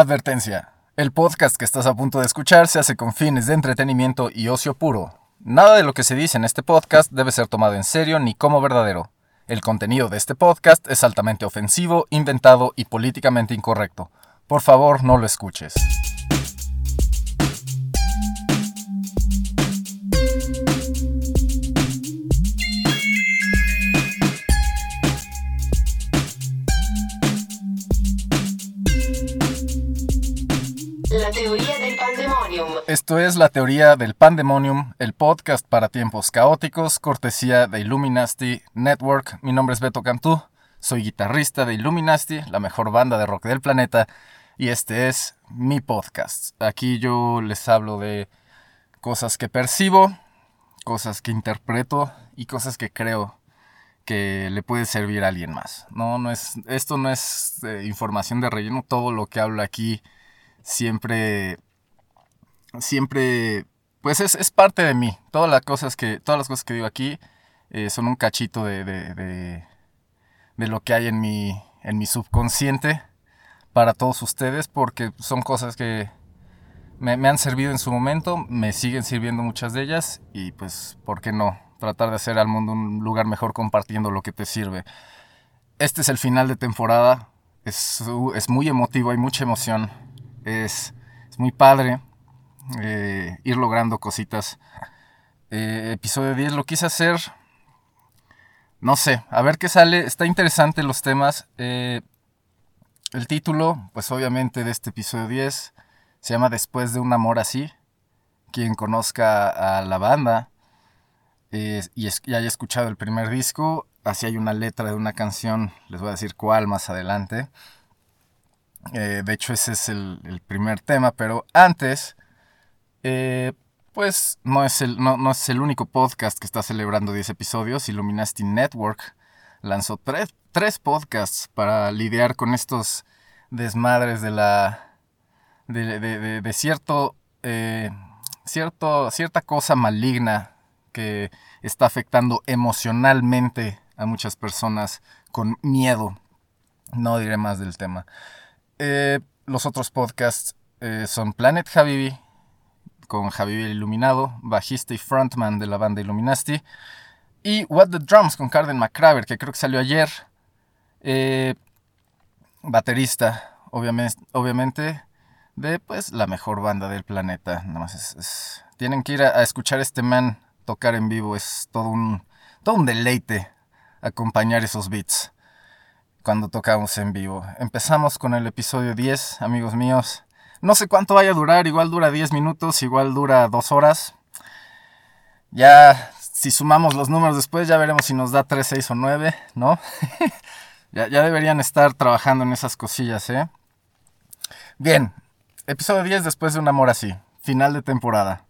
Advertencia. El podcast que estás a punto de escuchar se hace con fines de entretenimiento y ocio puro. Nada de lo que se dice en este podcast debe ser tomado en serio ni como verdadero. El contenido de este podcast es altamente ofensivo, inventado y políticamente incorrecto. Por favor, no lo escuches. Esto es la teoría del Pandemonium, el podcast para tiempos caóticos, cortesía de Illuminati Network. Mi nombre es Beto Cantú, soy guitarrista de Illuminati, la mejor banda de rock del planeta, y este es mi podcast. Aquí yo les hablo de cosas que percibo, cosas que interpreto y cosas que creo que le puede servir a alguien más. No, no es, esto no es eh, información de relleno, todo lo que hablo aquí siempre, siempre, pues es, es parte de mí. Todas las cosas que, todas las cosas que digo aquí eh, son un cachito de, de, de, de lo que hay en mi, en mi subconsciente para todos ustedes, porque son cosas que me, me han servido en su momento, me siguen sirviendo muchas de ellas, y pues, ¿por qué no? Tratar de hacer al mundo un lugar mejor compartiendo lo que te sirve. Este es el final de temporada, es, es muy emotivo, hay mucha emoción es, es muy padre eh, ir logrando cositas. Eh, episodio 10 lo quise hacer. No sé, a ver qué sale. Está interesante los temas. Eh, el título, pues obviamente de este episodio 10, se llama Después de un amor así. Quien conozca a la banda y, haya escuchado el primer disco, así hay una letra de una canción, les voy a decir cuál más adelante. De hecho, ese es el, primer tema, pero antes, eh, pues no es, el, no, no, es el único podcast que está celebrando 10 episodios. Illuminati Network lanzó tres, tres podcasts para lidiar con estos desmadres de la. de, cierto, eh, cierto. cierta cosa maligna que está afectando emocionalmente a muchas personas con miedo. No diré más del tema. Eh, los otros podcasts son Planet Habibi, con Habibi Iluminado, bajista y frontman de la banda Illuminati, y What the Drums con Carden McCraver, que creo que salió ayer. Eh, baterista, obviamente, de pues la mejor banda del planeta. Nada más es, tienen que ir a, escuchar este man tocar en vivo, es todo un, todo un deleite acompañar esos beats cuando tocamos en vivo. Empezamos con el episodio 10, amigos míos. No sé cuánto vaya a durar, igual dura 10 minutos, igual dura 2 horas. Ya, si sumamos los números después, ya veremos si nos da 3, 6 o 9, ¿no? ya, deberían estar trabajando en esas cosillas, ¿eh? Bien, episodio 10 después de un amor así, final de temporada.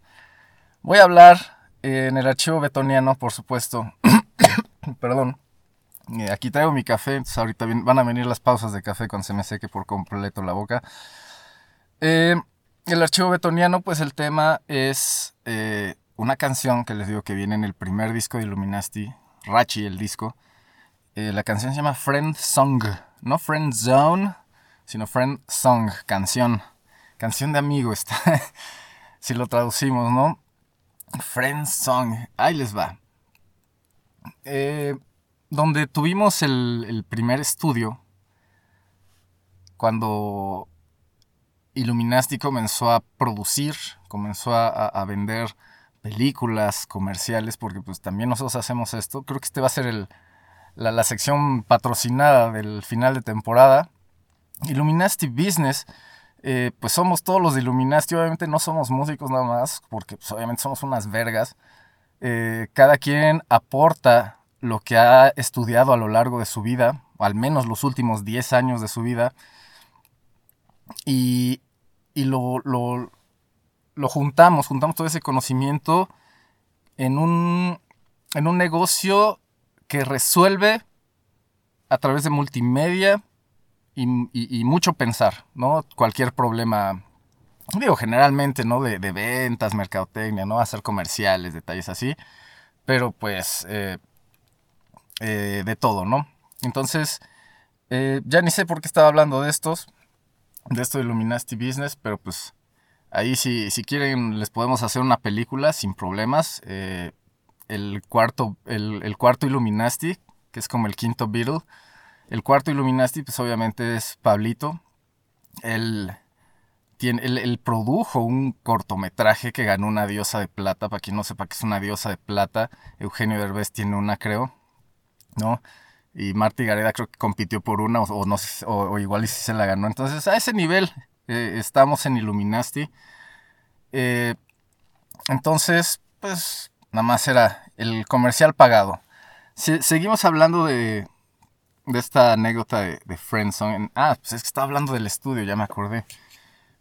Voy a hablar eh, en el archivo betoniano, por supuesto. Perdón eh, aquí traigo mi café, ahorita van a venir las pausas de café cuando se me seque por completo la boca. Eh, el archivo betoniano, pues el tema es eh, una canción que les digo que viene en el primer disco de Illuminati, Rachi el disco. Eh, la canción se llama Friend Song, no Friend Zone, sino Friend Song, canción. Canción de amigo está, si lo traducimos, ¿no? Friend Song, ahí les va. Eh, donde tuvimos el, el, primer estudio, cuando Illuminati comenzó a producir, comenzó a, vender películas comerciales, porque pues también nosotros hacemos esto. Creo que este va a ser el, la, la, sección patrocinada del final de temporada. Illuminati Business, eh, pues somos todos los de Illuminati, obviamente no somos músicos nada más, porque pues, obviamente somos unas vergas. Eh, cada quien aporta lo que ha estudiado a lo largo de su vida, o al menos los últimos 10 años de su vida, y, y lo, lo, juntamos, juntamos todo ese conocimiento en un, en un negocio que resuelve a través de multimedia y, mucho pensar, ¿no? Cualquier problema, digo, generalmente, ¿no? De, de ventas, mercadotecnia, ¿no? Hacer comerciales, detalles así, pero pues... Eh, eh, de todo, ¿no? Entonces, eh, ya ni sé por qué estaba hablando de estos. De esto de Business, pero pues ahí si, si quieren les podemos hacer una película sin problemas. Eh, el, cuarto, el, el, cuarto Illuminati, que es como el quinto Beatle. El cuarto Illuminati, pues obviamente es Pablito. Él, tiene, él, produjo un cortometraje que ganó una diosa de plata. Para quien no sepa que es una diosa de plata, Eugenio Derbez tiene una, creo. ¿No? Y Marty Gareda creo que compitió por una o, no o, igual y si se la ganó. Entonces a ese nivel eh, estamos en Illuminati. Eh, entonces, pues nada más era el comercial pagado. seguimos hablando de, de esta anécdota de, de Friendzone. Ah, pues es que estaba hablando del estudio, ya me acordé.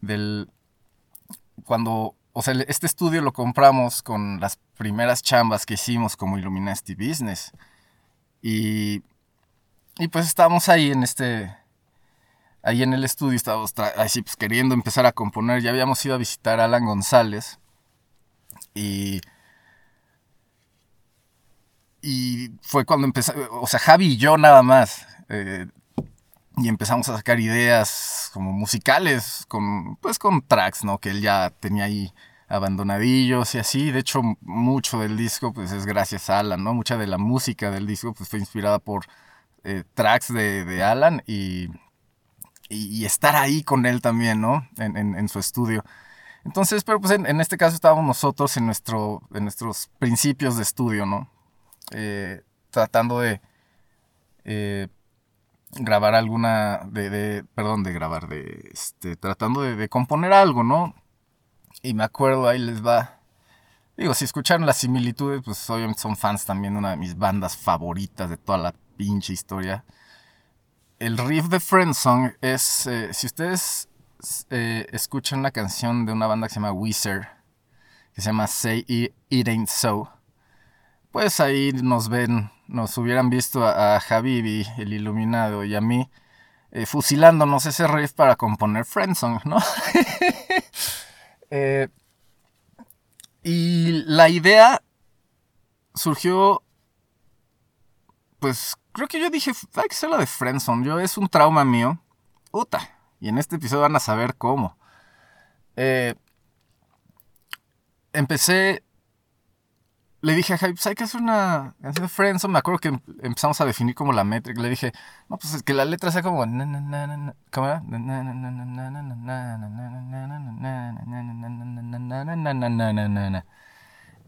Del. Cuando. O sea, este estudio lo compramos con las primeras chambas que hicimos como Illuminati Business. Y y pues estábamos ahí en este. Ahí en el estudio, estábamos así pues queriendo empezar a componer. Ya habíamos ido a visitar a Alan González. Y. Y fue cuando empezó. O sea, Javi y yo nada más. Eh, y empezamos a sacar ideas como musicales, con, pues con tracks, ¿no? Que él ya tenía ahí abandonadillos y así. De hecho, mucho del disco, pues es gracias a Alan, ¿no? Mucha de la música del disco, pues fue inspirada por eh, tracks de, Alan y, y, estar ahí con él también, ¿no? En, su estudio. Entonces, pero pues en, este caso estábamos nosotros en, nuestro, en nuestros principios de estudio, ¿no? Eh, tratando de eh, grabar alguna, de, perdón, de grabar, de, este, tratando de, de, componer algo, ¿no? Y me acuerdo, ahí les va. Digo, si escucharon las similitudes, pues obviamente son fans también de una de mis bandas favoritas de toda la pinche historia. El riff de Friendsong es, eh, si ustedes eh, escuchan una canción de una banda que se llama Weezer, que se llama Say It, Ain't So, pues ahí nos ven, nos hubieran visto a, a Habibi, el iluminado, y a mí eh, fusilándonos ese riff para componer Friendsong, ¿no? y la idea surgió pues creo que yo dije, hay que ser la de Friendzone. Yo es un trauma mío. Puta. Y en este episodio van a saber cómo. Eh, empecé. Le dije a Javi, pues hay que hacer una canción de Friendzone. Me acuerdo que empezamos a definir como la métrica. Le dije, no, pues es que la letra sea como. ¿Cómo era?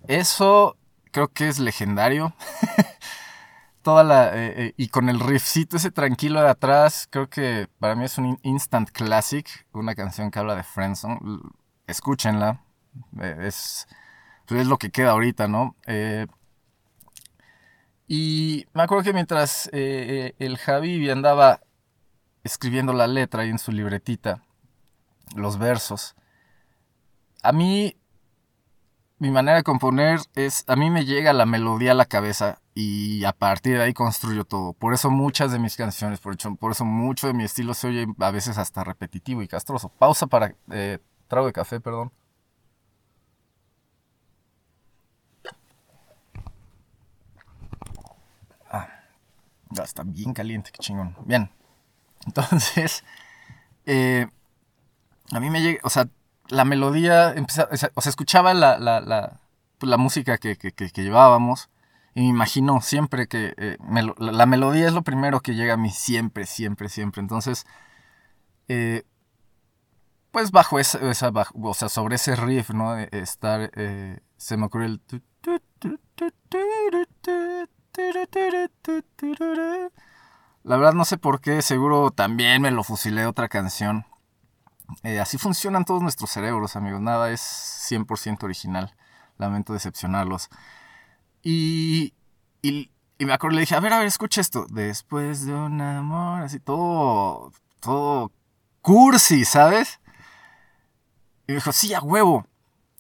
Eso creo que es legendario toda la. Eh, eh, y con el riffcito ese tranquilo de atrás, creo que para mí es un instant classic. Una canción que habla de Friendzone. Escúchenla. Eh, es, pues, es lo que queda ahorita, ¿no? y me acuerdo que mientras el Javi andaba escribiendo la letra ahí en su libretita, los versos, a mí mi manera de componer es, a mí me llega la melodía a la cabeza y a partir de ahí construyo todo. Por eso muchas de mis canciones, por, hecho, por eso mucho de mi estilo se oye a veces hasta repetitivo y castroso. Pausa para eh, trago de café, perdón. Ah, está bien caliente, qué chingón. Bien, entonces, eh, a mí me llega, o sea, la melodía, o, sea, escuchaba la, la, la, pues, la música que, que, que, llevábamos y me imagino siempre que eh, la, melodía es lo primero que llega a mí, siempre, siempre, siempre. Entonces, eh, pues bajo esa, o sea, sobre ese riff, ¿no? Estar, eh, se me ocurrió el... La verdad no sé por qué, seguro también me lo fusilé otra canción. Así funcionan todos nuestros cerebros, amigos. Nada es 100% original. Lamento decepcionarlos. Y, y, me acuerdo, le dije, a ver, a ver, escucha esto. Después de un amor, así todo, todo cursi, ¿sabes? Y me dijo, sí, a huevo.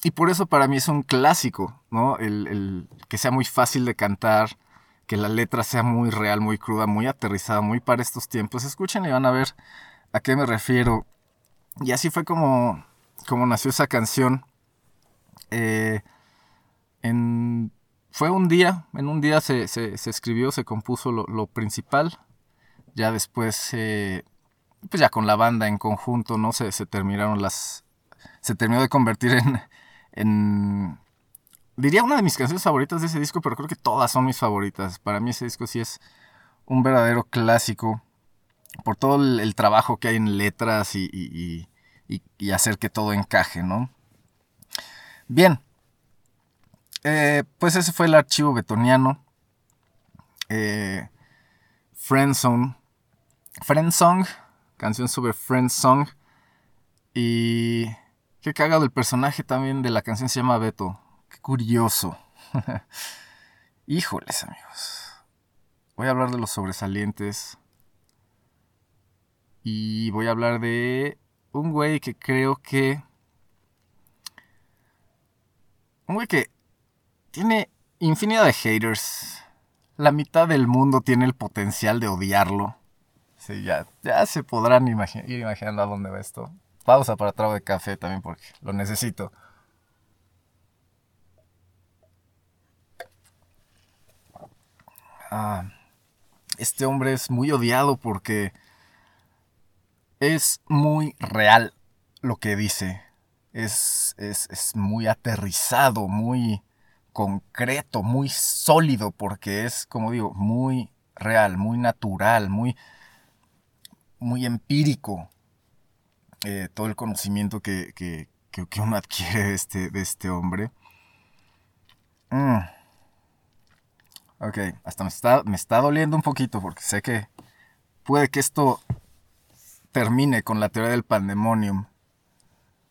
Y por eso para mí es un clásico, ¿no? El, el, que sea muy fácil de cantar, que la letra sea muy real, muy cruda, muy aterrizada, muy para estos tiempos. Escuchen y van a ver a qué me refiero. Y así fue como, como nació esa canción. Eh, fue un día, en un día se, escribió, se compuso lo, principal. Ya después pues ya con la banda en conjunto, ¿no? Se, se terminaron las... Se terminó de convertir en, en... Diría una de mis canciones favoritas de ese disco, pero creo que todas son mis favoritas. Para mí ese disco sí es un verdadero clásico por todo el, el trabajo que hay en letras y, y, y, y, hacer que todo encaje, ¿no? Bien, eh, pues ese fue el archivo betoniano. Eh, Friendzone. Friendsong, canción sobre Friendsong. Y qué cagado el personaje también de la canción se llama Beto. Qué curioso. Híjoles, amigos. Voy a hablar de los sobresalientes. Y voy a hablar de un güey que creo que... Un güey que tiene infinidad de haters. La mitad del mundo tiene el potencial de odiarlo. Sí, ya, ya se podrán imagi ir imaginando a dónde va esto. Pausa para trago de café también porque lo necesito. Ah, este hombre es muy odiado porque es muy real lo que dice. Es, es, es muy aterrizado, muy concreto, muy sólido, porque es, como digo, muy real, muy natural, muy, muy empírico. Eh, todo el conocimiento que, que, que, uno adquiere de este, de este hombre. Mm. Ok, hasta me está, me está doliendo un poquito porque sé que puede que esto termine con la teoría del pandemonium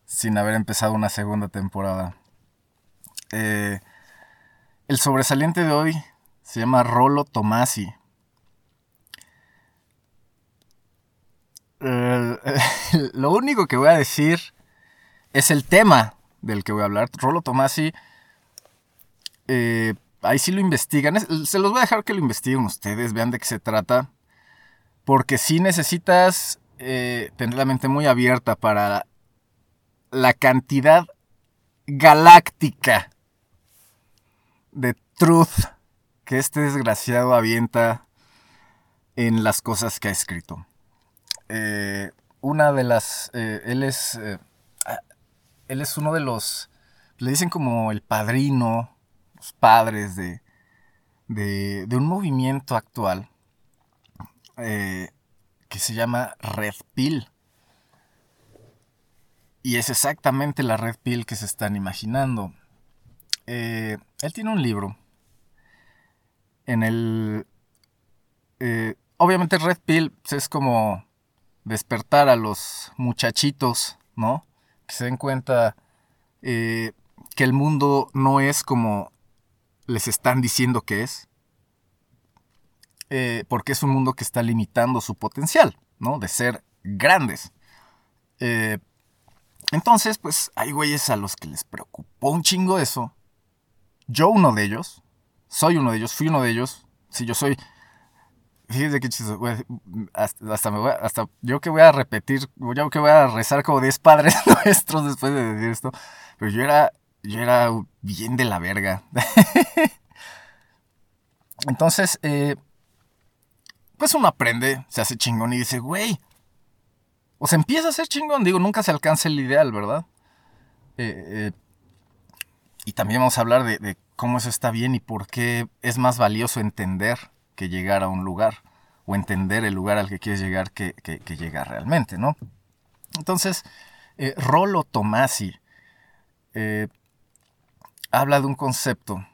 sin haber empezado una segunda temporada. Eh, el sobresaliente de hoy se llama Rolo Tomasi. lo único que voy a decir es el tema del que voy a hablar. Rolo Tomasi, eh, ahí sí lo investigan. Se los voy a dejar que lo investiguen ustedes, vean de qué se trata. Porque sí necesitas eh, tener la mente muy abierta para la cantidad galáctica de truth que este desgraciado avienta en las cosas que ha escrito. Eh, una de las... Eh, él es... Eh, él es uno de los... Le dicen como el padrino, los padres de, de, de un movimiento actual que se llama Red Pill. Y es exactamente la Red Pill que se están imaginando. Eh, él tiene un libro en el... Eh, obviamente Red Pill es como despertar a los muchachitos, ¿no? Que se den cuenta eh, que el mundo no es como les están diciendo que es. porque es un mundo que está limitando su potencial, ¿no? De ser grandes. entonces, pues hay güeyes a los que les preocupó un chingo eso yo uno de ellos, soy uno de ellos, fui uno de ellos, si yo soy... Fíjense qué chistoso, hasta, me voy hasta yo que voy a repetir, yo que voy a rezar como 10 padres nuestros después de decir esto, pero yo era, yo era bien de la verga. Entonces, eh, pues uno aprende, se hace chingón y dice, güey, o se empieza a ser chingón, digo, nunca se alcanza el ideal, ¿verdad? Eh, eh, y también vamos a hablar de, cómo eso está bien y por qué es más valioso entender que llegar a un lugar o entender el lugar al que quieres llegar que, llegar realmente, ¿no? Entonces, eh, Rolo Tomasi eh, habla de un concepto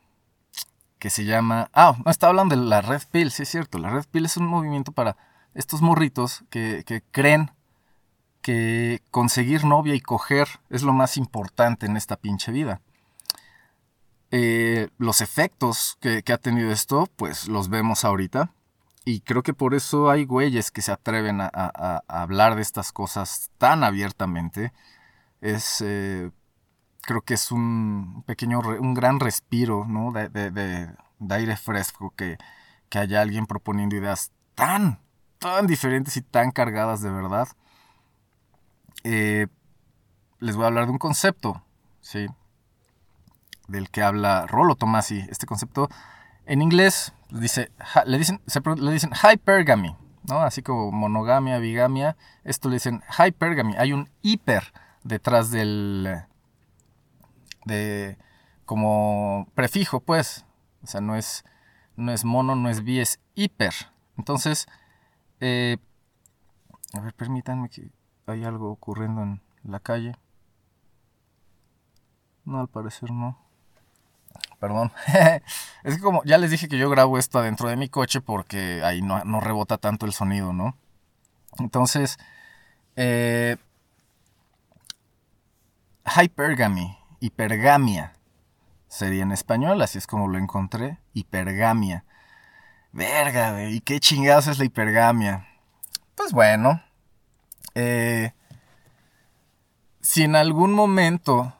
que se llama... Ah, no, está hablando de la Red Pill, sí es cierto. La Red Pill es un movimiento para estos morritos que, que creen que conseguir novia y coger es lo más importante en esta pinche vida. Eh, los efectos que, ha tenido esto, pues los vemos ahorita. Y creo que por eso hay güeyes que se atreven a, hablar de estas cosas tan abiertamente. Es, eh, creo que es un pequeño, un gran respiro, ¿no? De, aire fresco que, que haya alguien proponiendo ideas tan, tan diferentes y tan cargadas de verdad. Eh, les voy a hablar de un concepto, ¿sí? Del que habla Rolo Tomasi. Este concepto en inglés dice, le, dicen, le dicen hypergamy. ¿no? Así como monogamia, bigamia, esto le dicen hypergamy. Hay un hiper detrás del... de... como prefijo, pues. O sea, no es, no es mono, no es bi, es hiper. Entonces, eh, a ver, permítanme que hay algo ocurriendo en la calle. No, al parecer no. Perdón. es que como ya les dije que yo grabo esto adentro de mi coche porque ahí no, rebota tanto el sonido, ¿no? Entonces, eh, hypergamy, hipergamia sería en español, así es como lo encontré, hipergamia. Verga, ¿y qué chingados es la hipergamia? Pues bueno, eh, si en algún momento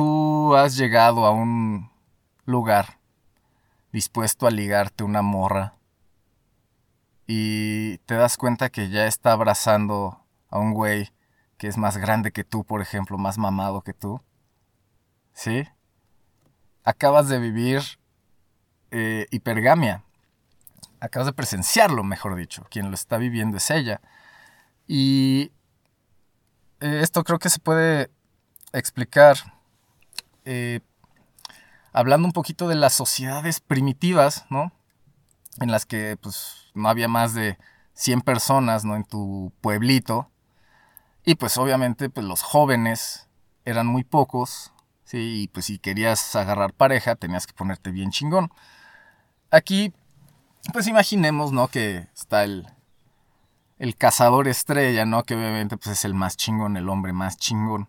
tú has llegado a un lugar dispuesto a ligarte una morra y te das cuenta que ya está abrazando a un güey que es más grande que tú, por ejemplo, más mamado que tú, ¿sí? Acabas de vivir eh, hipergamia. Acabas de presenciarlo, mejor dicho. Quien lo está viviendo es ella. Y eh, esto creo que se puede explicar eh, hablando un poquito de las sociedades primitivas, ¿no? En las que pues no había más de 100 personas, ¿no? En tu pueblito. Y pues obviamente pues los jóvenes eran muy pocos, ¿sí? Y pues si querías agarrar pareja tenías que ponerte bien chingón. Aquí pues imaginemos, ¿no? Que está el, el cazador estrella, ¿no? Que obviamente pues es el más chingón, el hombre más chingón.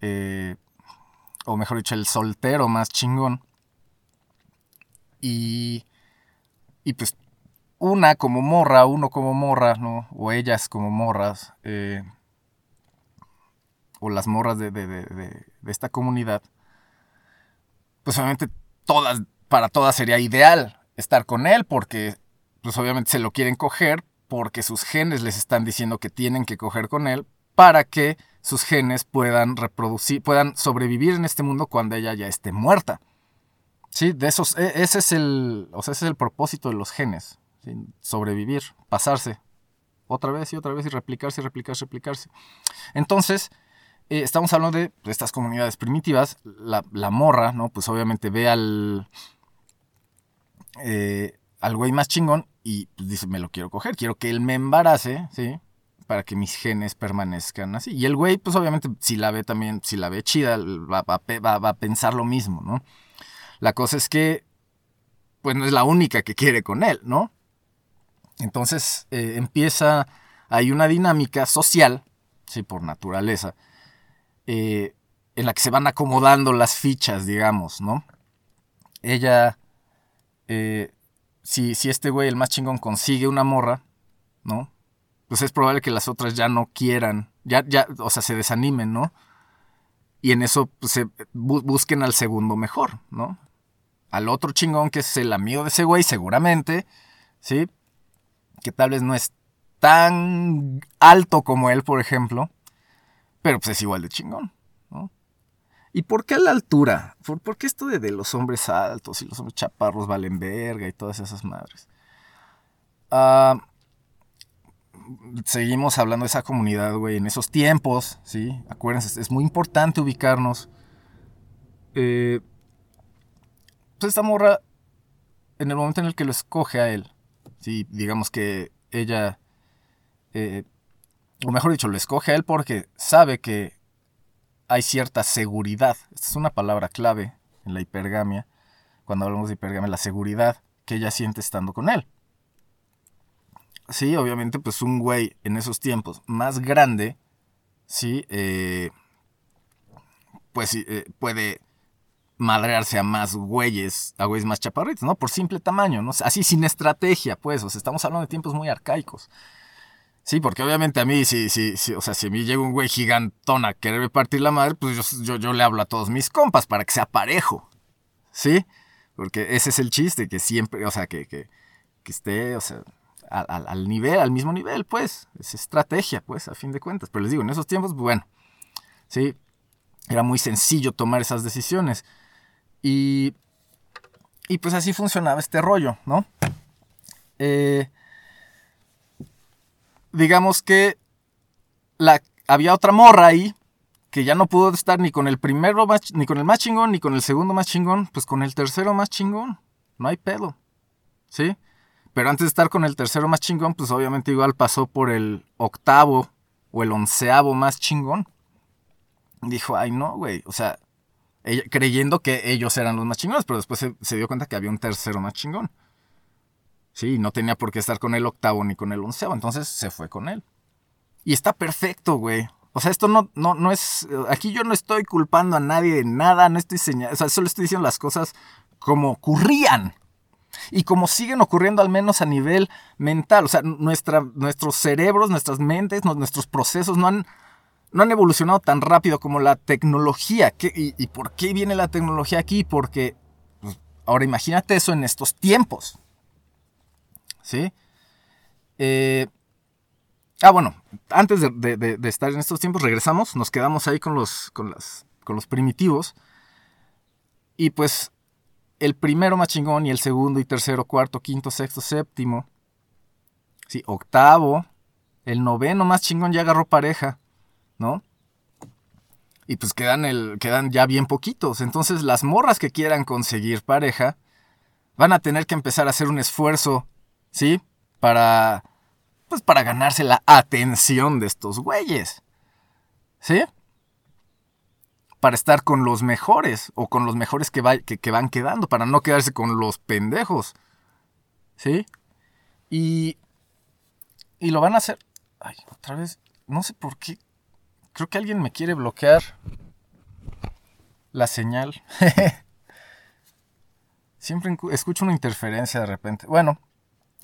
Eh, o mejor dicho, el soltero más chingón. Y, y pues una como morra, uno como morra, ¿no? O ellas como morras, eh, o las morras de, de, de, de, esta comunidad, pues obviamente todas, para todas sería ideal estar con él porque pues obviamente se lo quieren coger porque sus genes les están diciendo que tienen que coger con él para que sus genes puedan reproducir, puedan sobrevivir en este mundo cuando ella ya esté muerta. Sí, de esos, e, ese es el, o sea, ese es el propósito de los genes, sobrevivir, pasarse otra vez y otra vez y replicarse, replicarse, replicarse. Entonces, eh, estamos hablando de, estas comunidades primitivas, la, morra, ¿no? Pues obviamente ve al, eh, al güey más chingón y pues, dice, me lo quiero coger, quiero que él me embarace, ¿sí? Para que mis genes permanezcan así. Y el güey, pues obviamente, si la ve también, si la ve chida, va, a pensar lo mismo, ¿no? La cosa es que, pues no es la única que quiere con él, ¿no? Entonces eh, empieza, hay una dinámica social, sí, por naturaleza, eh, en la que se van acomodando las fichas, digamos, ¿no? Ella, eh, si, si este güey, el más chingón, consigue una morra, ¿no? Pues es probable que las otras ya no quieran, ya, ya, o sea, se desanimen, ¿no? Y en eso pues, se busquen al segundo mejor, ¿no? Al otro chingón que es el amigo de ese güey, seguramente, ¿sí? Que tal vez no es tan alto como él, por ejemplo, pero pues es igual de chingón, ¿no? ¿Y por qué a la altura? ¿Por, qué esto de, los hombres altos y los hombres chaparros valen verga y todas esas madres? Ah seguimos hablando de esa comunidad, güey, en esos tiempos, ¿sí? Acuérdense, es muy importante ubicarnos. Eh, pues esta morra, en el momento en el que lo escoge a él, ¿sí? Digamos que ella, eh, o mejor dicho, lo escoge a él porque sabe que hay cierta seguridad. Esta es una palabra clave en la hipergamia. Cuando hablamos de hipergamia, la seguridad que ella siente estando con él. Sí, obviamente, pues un güey en esos tiempos más grande, sí, eh, pues eh, puede madrearse a más güeyes, a güeyes más chaparritos, ¿no? Por simple tamaño, ¿no? Así sin estrategia, pues, o sea, estamos hablando de tiempos muy arcaicos. Sí, porque obviamente a mí, si, si, si, o sea, si a mí llega un güey gigantón a quererme partir la madre, pues yo, yo, le hablo a todos mis compas para que sea parejo. ¿Sí? Porque ese es el chiste, que siempre, o sea, que, que, que esté, o sea, al, nivel, al mismo nivel, pues. Es estrategia, pues, a fin de cuentas. Pero les digo, en esos tiempos, bueno, sí, era muy sencillo tomar esas decisiones. Y, y pues así funcionaba este rollo, ¿no? eh, digamos que la, había otra morra ahí que ya no pudo estar ni con el primero ni con el más chingón, ni con el segundo más chingón, pues con el tercero más chingón. No hay pedo. ¿Sí? Pero antes de estar con el tercero más chingón, pues obviamente igual pasó por el octavo o el onceavo más chingón. Dijo, ay no, güey. O sea, creyendo que ellos eran los más chingones, pero después se, se, dio cuenta que había un tercero más chingón. Sí, no tenía por qué estar con el octavo ni con el onceavo, entonces se fue con él. Y está perfecto, güey. O sea, esto no, no, no es. Aquí yo no estoy culpando a nadie de nada, no estoy señalando. O sea, solo estoy diciendo las cosas como ocurrían. Y como siguen ocurriendo al menos a nivel mental. O sea, nuestra, nuestros cerebros, nuestras mentes, nuestros procesos no han, no han evolucionado tan rápido como la tecnología. y, y, por qué viene la tecnología aquí? Porque. Pues, ahora imagínate eso en estos tiempos. ¿Sí? Eh, Ah, bueno, antes de, estar en estos tiempos regresamos, nos quedamos ahí con los, con, con los primitivos. Y pues el primero más chingón y el segundo y tercero, cuarto, quinto, sexto, séptimo. Sí, octavo. El noveno más chingón ya agarró pareja, ¿no? Y pues quedan, el, quedan ya bien poquitos. Entonces las morras que quieran conseguir pareja van a tener que empezar a hacer un esfuerzo, ¿sí? Para pues para ganarse la atención de estos güeyes. ¿Sí? Para estar con los mejores o con los mejores que, que, van quedando, para no quedarse con los pendejos. ¿Sí? Y, y lo van a hacer... Ay, otra vez, no sé por qué. Creo que alguien me quiere bloquear la señal. Siempre escucho una interferencia de repente. Bueno,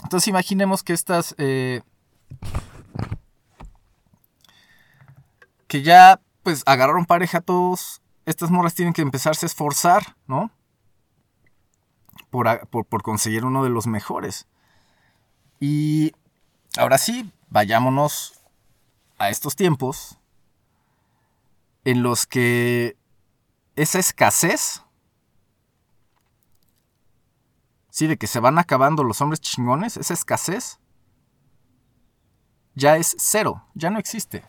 entonces imaginemos que estas... Eh, que ya pues agarraron pareja todos, estas morras tienen que empezarse a esforzar, ¿no? Por, por, conseguir uno de los mejores. Y ahora sí, vayámonos a estos tiempos en los que esa escasez, sí, de que se van acabando los hombres chingones, esa escasez, ya es cero, ya no existe.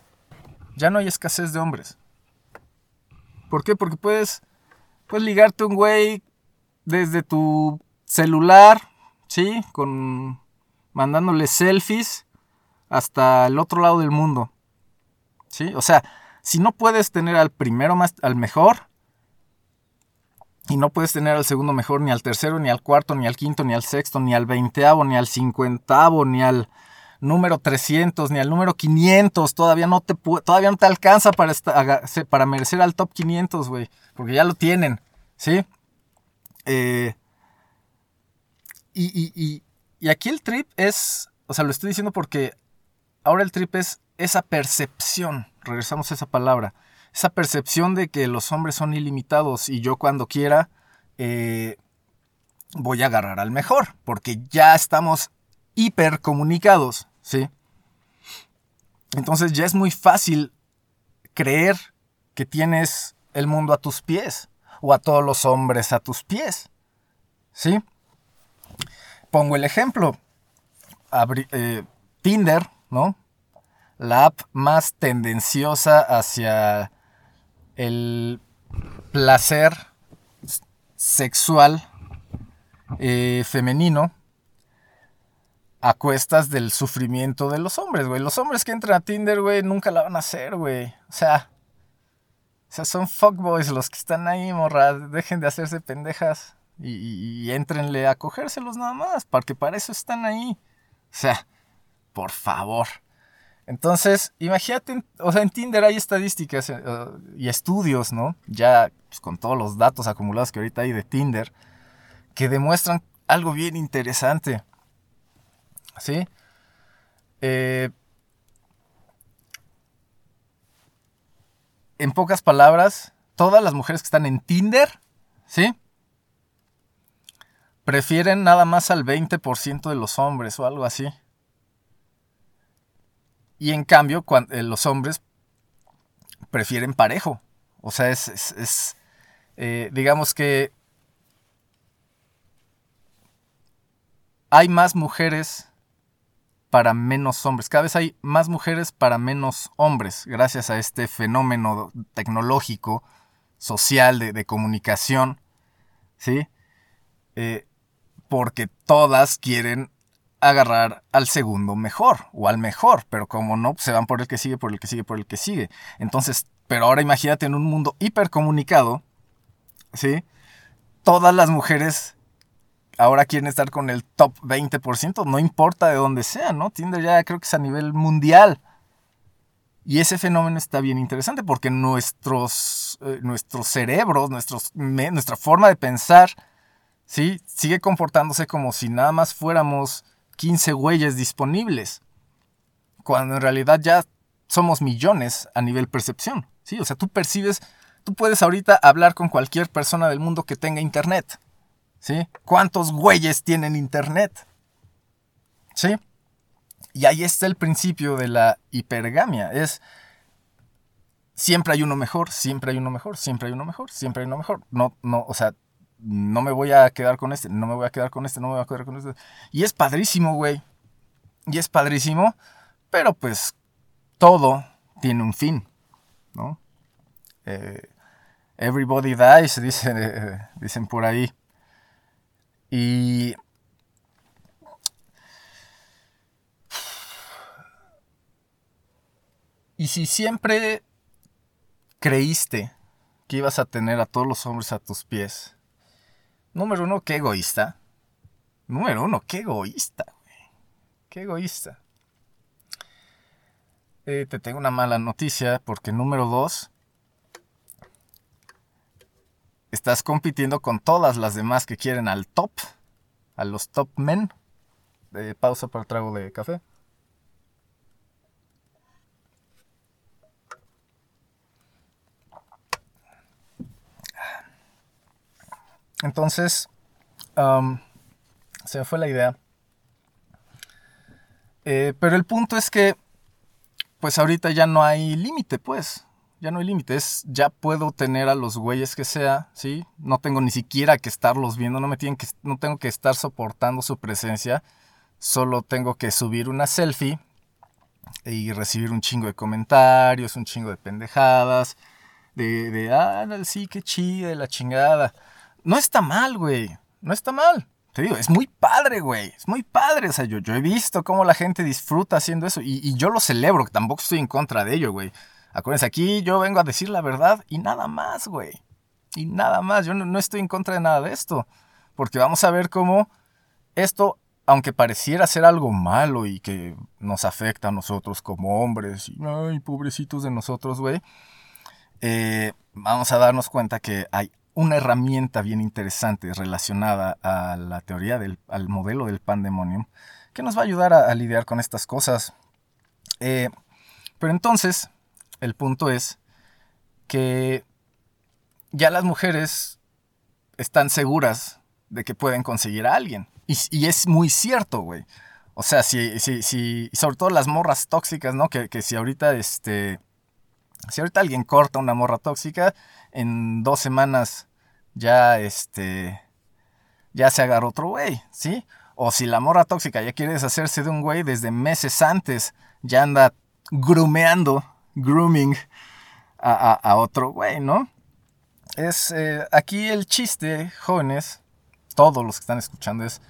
Ya no hay escasez de hombres. ¿Por qué? Porque puedes, puedes ligarte un güey desde tu celular, ¿sí? Con mandándole selfies hasta el otro lado del mundo. ¿Sí? O sea, si no puedes tener al primero más al mejor y no puedes tener al segundo mejor ni al tercero ni al cuarto ni al quinto ni al sexto ni al veinteavo ni al cincuentavo ni al número 300 ni al número 500. Todavía no te, todavía no te alcanza para, para merecer al top 500, güey. Porque ya lo tienen, ¿sí? Eh, y, y aquí el trip es, o sea, lo estoy diciendo porque ahora el trip es esa percepción, regresamos a esa palabra, esa percepción de que los hombres son ilimitados y yo cuando quiera eh, voy a agarrar al mejor, porque ya estamos hipercomunicados, ¿sí? Entonces ya es muy fácil creer que tienes el mundo a tus pies o a todos los hombres a tus pies, ¿sí? Pongo el ejemplo, eh, Tinder, ¿no? La app más tendenciosa hacia el placer sexual eh, femenino a cuestas del sufrimiento de los hombres, güey. Los hombres que entran a Tinder, güey, nunca la van a hacer, güey. O sea, o sea, son fuckboys los que están ahí, morra. Dejen de hacerse pendejas y, y, entrenle a cogérselos nada más, porque para eso están ahí. O sea, por favor. Entonces, imagínate, o sea, en Tinder hay estadísticas eh, y estudios, ¿no? Ya pues, con todos los datos acumulados que ahorita hay de Tinder, que demuestran algo bien interesante. ¿Sí? Eh, en pocas palabras, todas las mujeres que están en Tinder, ¿sí? Prefieren nada más al 20% de los hombres o algo así. Y en cambio, cuando, eh, los hombres prefieren parejo. O sea, es, eh, digamos que hay más mujeres para menos hombres. Cada vez hay más mujeres para menos hombres, gracias a este fenómeno tecnológico, social, de, comunicación, ¿sí? Eh, porque todas quieren agarrar al segundo mejor o al mejor, pero como no, se van por el que sigue, por el que sigue, por el que sigue. Entonces, pero ahora imagínate en un mundo hipercomunicado, ¿sí? Todas las mujeres ahora quieren estar con el top 20%, no importa de dónde sea, ¿no? Tinder ya creo que es a nivel mundial. Y ese fenómeno está bien interesante porque nuestros, eh, nuestros cerebros, nuestra forma de pensar, ¿sí? Sigue comportándose como si nada más fuéramos 15 güeyes disponibles. Cuando en realidad ya somos millones a nivel percepción, ¿sí? O sea, tú percibes, tú puedes ahorita hablar con cualquier persona del mundo que tenga internet. ¿Sí? ¿Cuántos güeyes tienen internet? ¿Sí? Y ahí está el principio de la hipergamia. Es siempre hay uno mejor, siempre hay uno mejor, siempre hay uno mejor, siempre hay uno mejor. No, no, o sea, no me voy a quedar con este, no me voy a quedar con este, no me voy a quedar con este. Y es padrísimo, güey. Y es padrísimo, pero pues todo tiene un fin, ¿no? Eh, everybody dies, dice, dicen por ahí. Y... Y si siempre creíste que ibas a tener a todos los hombres a tus pies, número uno, qué egoísta. Número uno, qué egoísta, Qué egoísta. Eh, te tengo una mala noticia porque número dos, estás compitiendo con todas las demás que quieren al top, a los top men. De pausa para el trago de café. Entonces, se me fue la idea. Eh, pero el punto es que, pues ahorita ya no hay límite, pues ya no hay límites, ya puedo tener a los güeyes que sea, ¿sí? No tengo ni siquiera que estarlos viendo, no me tienen que, no tengo que estar soportando su presencia, solo tengo que subir una selfie y recibir un chingo de comentarios, un chingo de pendejadas, de, de ah, sí, qué chida, la chingada. No está mal, güey, no está mal. Te digo, es muy padre, güey. Es muy padre. O sea, yo, he visto cómo la gente disfruta haciendo eso. Y, y yo lo celebro, tampoco estoy en contra de ello, güey. Acuérdense, aquí yo vengo a decir la verdad y nada más, güey. Y nada más. Yo no, estoy en contra de nada de esto. Porque vamos a ver cómo esto, aunque pareciera ser algo malo y que nos afecta a nosotros como hombres, y pobrecitos de nosotros, güey, eh, vamos a darnos cuenta que hay una herramienta bien interesante relacionada a la teoría del al modelo del pandemonium que nos va a ayudar a, lidiar con estas cosas. Eh, pero entonces, el punto es que ya las mujeres están seguras de que pueden conseguir a alguien. Y, es muy cierto, güey. O sea, si, si, si, sobre todo las morras tóxicas, ¿no? Que, que si ahorita, este, si ahorita alguien corta una morra tóxica, en dos semanas ya, este, ya se agarra otro güey, ¿sí? O si la morra tóxica ya quiere deshacerse de un güey desde meses antes, ya anda grumeando grooming a, otro güey, ¿no? Es eh, aquí el chiste, jóvenes, todos los que están escuchando, es,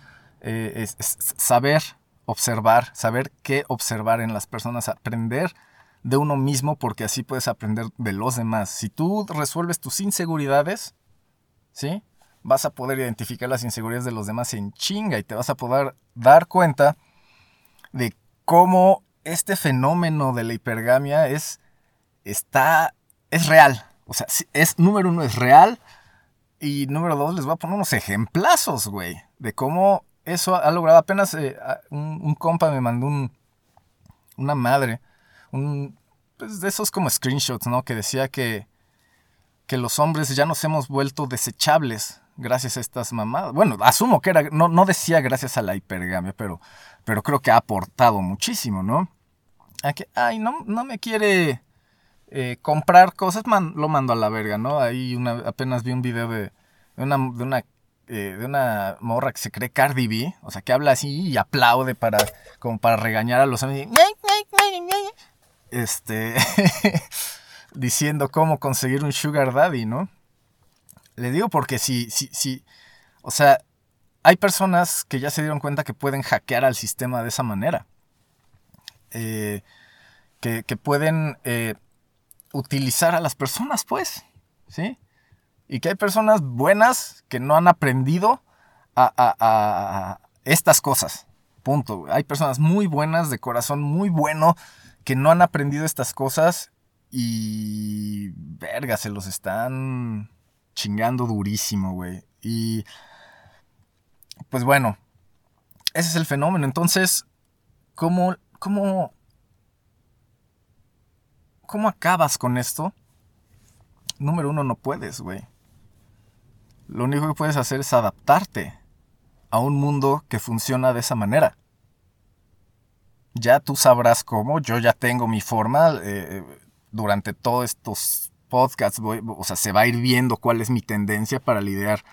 eh, saber observar, saber qué observar en las personas, aprender de uno mismo porque así puedes aprender de los demás. Si tú resuelves tus inseguridades, ¿sí? Vas a poder identificar las inseguridades de los demás en chinga y te vas a poder dar cuenta de cómo este fenómeno de la hipergamia es, está, es real. O sea, es, número uno, es real. Y número dos, les voy a poner unos ejemplazos, güey, de cómo eso ha logrado. Apenas eh, un, compa me mandó un, una madre, un, pues de esos como screenshots, ¿no? Que decía que, que los hombres ya nos hemos vuelto desechables gracias a estas mamadas. Bueno, asumo que era, no, no decía gracias a la hipergamia, pero, pero creo que ha aportado muchísimo, ¿no? A que, ay, no, no me quiere eh, comprar cosas, lo mando a la verga, ¿no? Ahí una, apenas vi un video de, una, de una eh, de una morra que se cree Cardi B, o sea, que habla así y aplaude para, como para regañar a los amigos. Este, diciendo cómo conseguir un sugar daddy, ¿no? Le digo porque si, si, si, o sea, hay personas que ya se dieron cuenta que pueden hackear al sistema de esa manera. Eh, que, pueden eh, utilizar a las personas, pues, ¿sí? Y que hay personas buenas que no han aprendido a, estas cosas. Punto. Hay personas muy buenas, de corazón muy bueno, que no han aprendido estas cosas y... Verga, se los están chingando durísimo, güey. Y... Pues bueno, ese es el fenómeno. Entonces, ¿cómo, cómo, cómo acabas con esto? Número uno, no puedes, güey lo único que puedes hacer es adaptarte a un mundo que funciona de esa manera. Ya tú sabrás cómo, yo ya tengo mi forma. Eh, durante todos estos podcasts, o sea, se va a ir viendo cuál es mi tendencia para lidiar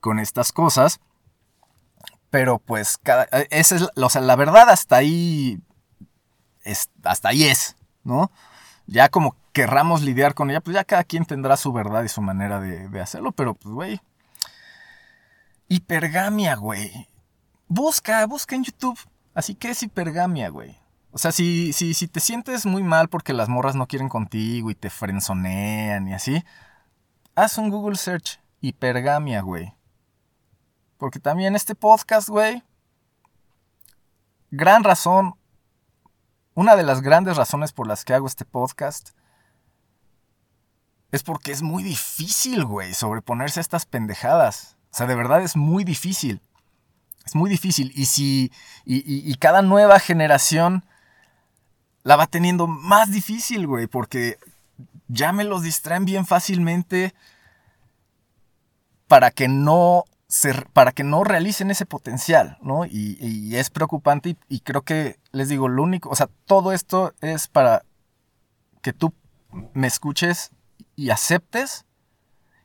con estas cosas. Pero pues, cada, esa es, la verdad hasta ahí, es, hasta ahí es, ¿no? Ya como querramos lidiar con ella, pues ya cada quien tendrá su verdad y su manera de, hacerlo, pero pues, güey, Hipergamia, güey. Busca, busca en YouTube. Así que es hipergamia, güey. O sea, si, si, si te sientes muy mal porque las morras no quieren contigo y te frenzonean y así, haz un Google search. Hipergamia, güey. Porque también este podcast, güey. Gran razón. Una de las grandes razones por las que hago este podcast es porque es muy difícil, güey, sobreponerse a estas pendejadas. O sea, de verdad es muy difícil. Es muy difícil. Y si. Y, cada nueva generación la va teniendo más difícil, güey. Porque ya me los distraen bien fácilmente. Para que no. Para que no realicen ese potencial, ¿no? Y, es preocupante. y creo que les digo, lo único. O sea, todo esto es para que tú me escuches y aceptes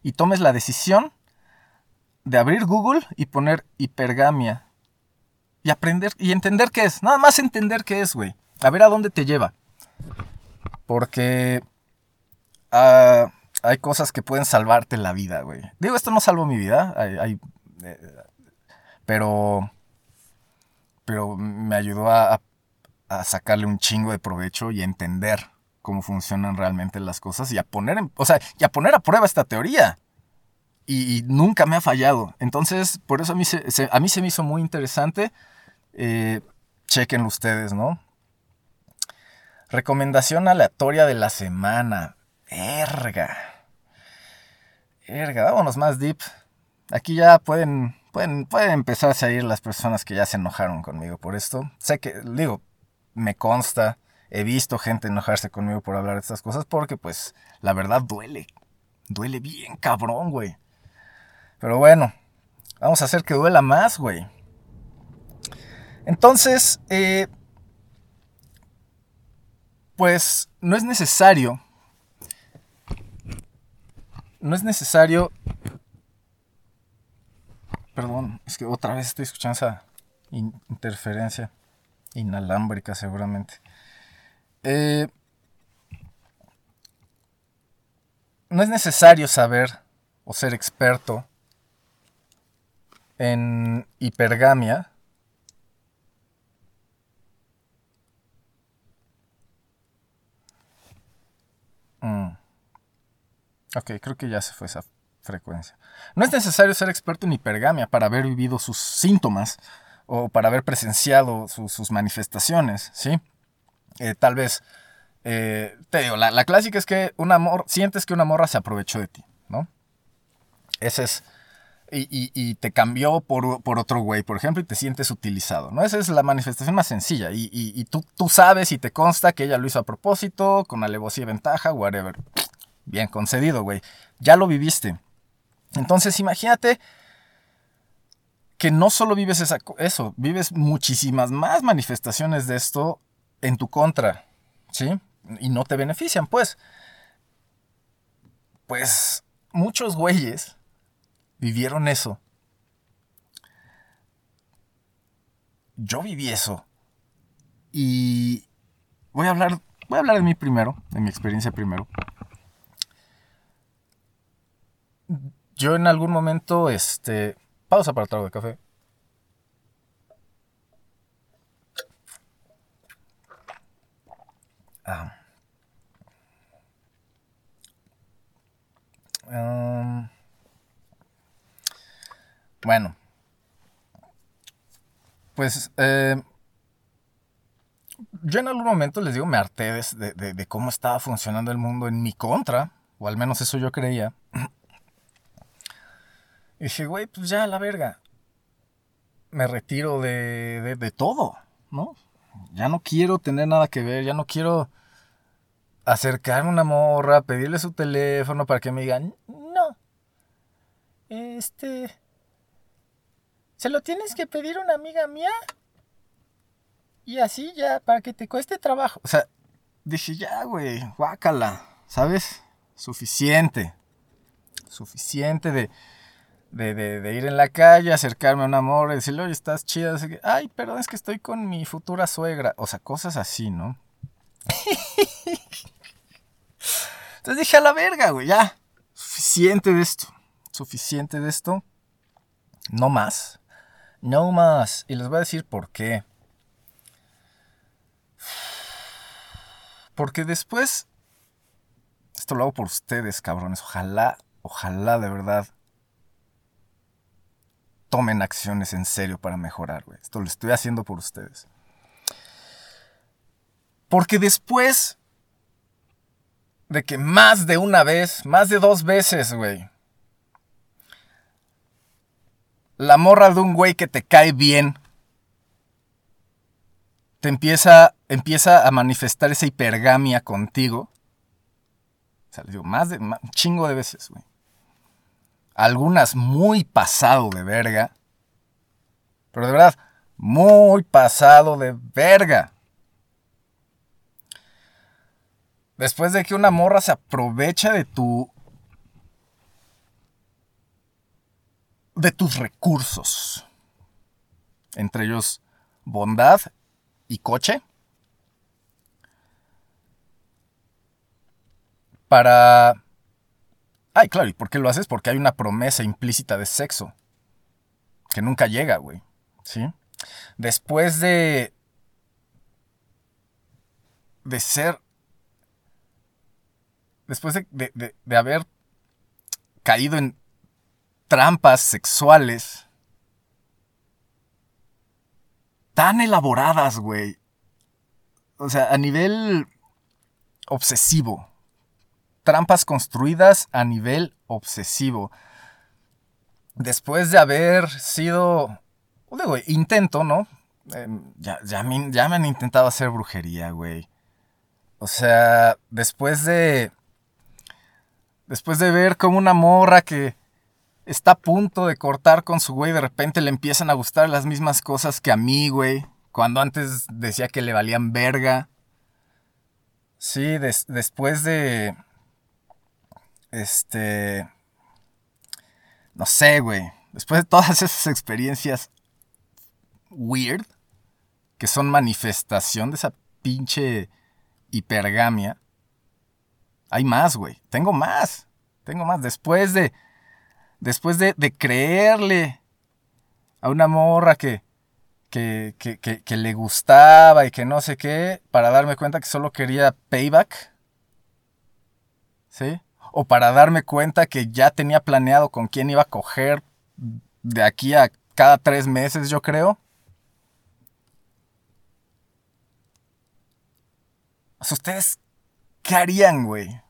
y tomes la decisión de abrir Google y poner hipergamia. Y aprender y entender qué es. Nada más entender qué es, güey. A ver a dónde te lleva. Porque ah, hay cosas que pueden salvarte la vida, güey. Digo, esto no salvó mi vida. Hay, pero. Pero me ayudó a, a, sacarle un chingo de provecho y a entender cómo funcionan realmente las cosas y a poner, o sea, y a poner a prueba esta teoría y, nunca me ha fallado. Entonces, por eso a mí se, a mí se me hizo muy interesante. Eh, chequenlo ustedes, ¿no? Recomendación aleatoria de la semana. Erga. Erga, vámonos más deep. Aquí ya pueden, pueden, pueden empezarse a ir las personas que ya se enojaron conmigo por esto. Sé que, digo, me consta, he visto gente enojarse conmigo por hablar de estas cosas porque, pues, la verdad duele. Duele bien cabrón, güey. Pero bueno, vamos a hacer que duela más, güey. Entonces, eh, pues no es necesario. No es necesario. Perdón, es que otra vez estoy escuchando esa interferencia inalámbrica seguramente. Eh, no es necesario saber o ser experto en hipergamia. Mm. Ok, creo que ya se fue esa frecuencia. No es necesario ser experto en hipergamia para haber vivido sus síntomas o para haber presenciado sus manifestaciones, ¿sí? Eh, tal vez, eh, te digo, la, clásica es que un amor, sientes que una morra se aprovechó de ti, ¿no? Ese es y, te cambió por, otro güey, por ejemplo, y te sientes utilizado, ¿no? Esa es la manifestación más sencilla. Y, tú, tú, sabes y te consta que ella lo hizo a propósito, con alevosía y ventaja, whatever. Bien concedido, güey. Ya lo viviste. Entonces imagínate que no solo vives esa, eso, vives muchísimas más manifestaciones de esto en tu contra, ¿sí? Y no te benefician, pues. Pues muchos güeyes vivieron eso. Yo viví eso. Y voy a hablar, voy a hablar de mí primero, de mi experiencia primero yo en algún momento, este, pausa para el trago de café. Ah. Um, bueno, pues eh, yo en algún momento les digo, me harté de, de, cómo estaba funcionando el mundo en mi contra, o al menos eso yo creía. Y dije, güey, pues ya, la verga. Me retiro de, de, todo, ¿no? Ya no quiero tener nada que ver, ya no quiero acercarme a una morra, pedirle su teléfono para que me digan, no, este, ¿se lo tienes que pedir a una amiga mía? Y así ya, para que te cueste trabajo. O sea, dije, ya, güey, guácala, ¿sabes? Suficiente. Suficiente de, de, ir en la calle, acercarme a un amor y decirle, oye, estás chida. Ay, perdón, es que estoy con mi futura suegra. O sea, cosas así, ¿no? Entonces dije, a la verga, güey, ya. Suficiente de esto. Suficiente de esto. No más. No más. Y les voy a decir por qué. Porque después, esto lo hago por ustedes, cabrones. Ojalá, ojalá de verdad tomen acciones en serio para mejorar, güey. Esto lo estoy haciendo por ustedes. Porque después de que más de una vez, más de dos veces, güey, la morra de un güey que te cae bien, te empieza, empieza a manifestar esa hipergamia contigo. O sea, les digo, más de, un chingo de veces, güey. Algunas muy pasado de verga. Pero de verdad, muy pasado de verga. Después de que una morra se aprovecha de tu. de tus recursos. Entre ellos bondad y coche para... Ay, claro, ¿y por qué lo haces? Porque hay una promesa implícita de sexo que nunca llega, güey. ¿Sí? Después de... de ser... Después de, de, de haber caído en trampas sexuales tan elaboradas, güey. O sea, a nivel obsesivo. Trampas construidas a nivel obsesivo. Después de haber sido, digo, intento, ¿no? Em, ya, ya, me, ya me han intentado hacer brujería, güey. O sea, después de... Después de ver como una morra que está a punto de cortar con su güey, de repente le empiezan a gustar las mismas cosas que a mí, güey. Cuando antes decía que le valían verga. Sí, después de... Este... No sé, güey. Después de todas esas experiencias weird, que son manifestación de esa pinche hipergamia, hay más, güey. Tengo más. Tengo más. Después de después de, creerle a una morra que, que, que, le gustaba y que no sé qué, para darme cuenta que solo quería payback. ¿Sí? O para darme cuenta que ya tenía planeado con quién iba a coger de aquí a cada tres meses, yo creo. ¿Ustedes qué harían, güey?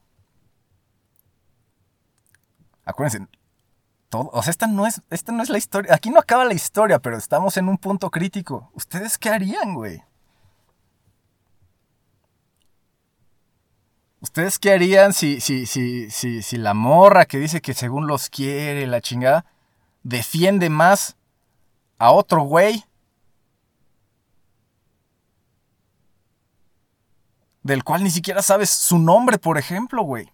Acuérdense, o sea, esta no, es, esta no es la historia. Aquí no acaba la historia, pero estamos en un punto crítico. ¿Ustedes qué harían, güey? ¿Ustedes qué harían si, si, si, si, si la morra que dice que según los quiere, la chingada, defiende más a otro güey? Del cual ni siquiera sabes su nombre, por ejemplo, güey.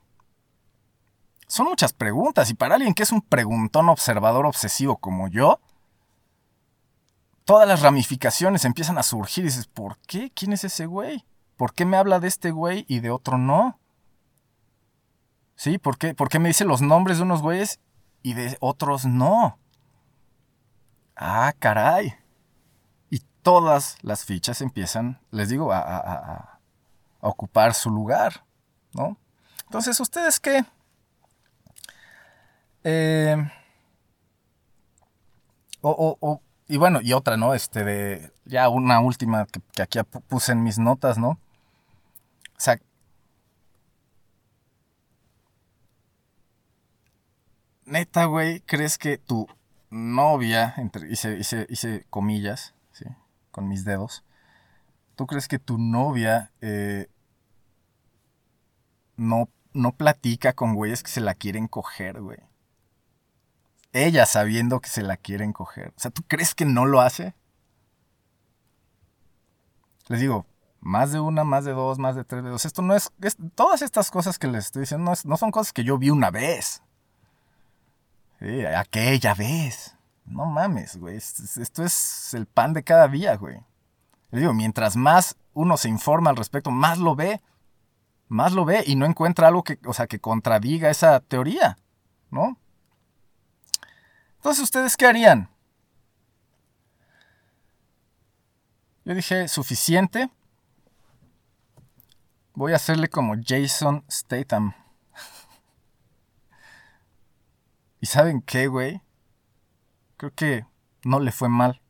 Son muchas preguntas y para alguien que es un preguntón observador obsesivo como yo, todas las ramificaciones empiezan a surgir y dices, ¿por qué? ¿Quién es ese güey? ¿Por qué me habla de este güey y de otro no? ¿Sí? ¿Por qué, ¿Por qué me dice los nombres de unos güeyes y de otros no? Ah, caray. Y todas las fichas empiezan, les digo, a, ocupar su lugar, ¿no? Entonces, ¿ustedes qué? Eh, o, y bueno, y otra, ¿no? Este de. Ya una última que, que aquí puse en mis notas, ¿no? O sea. Neta, güey, ¿crees que tu novia, entre, hice, hice, hice comillas, ¿sí? Con mis dedos. ¿Tú crees que tu novia eh, no, no platica con güeyes que se la quieren coger, güey? ella sabiendo que se la quieren coger. O sea, ¿tú crees que no lo hace? Les digo, más de una, más de dos, más de tres dedos. Esto no es, todas estas cosas que les estoy diciendo no, son cosas que yo vi una vez. Aquella vez. No mames, güey. Esto es el pan de cada día, güey. Digo, mientras más uno se informa al respecto, más lo ve. Más lo ve y no encuentra algo que, o sea, que contradiga esa teoría, ¿no? Entonces, ¿ustedes qué harían? Yo dije, suficiente. Voy a hacerle como Jason Statham. ¿Y saben qué, güey? Creo que no le fue mal.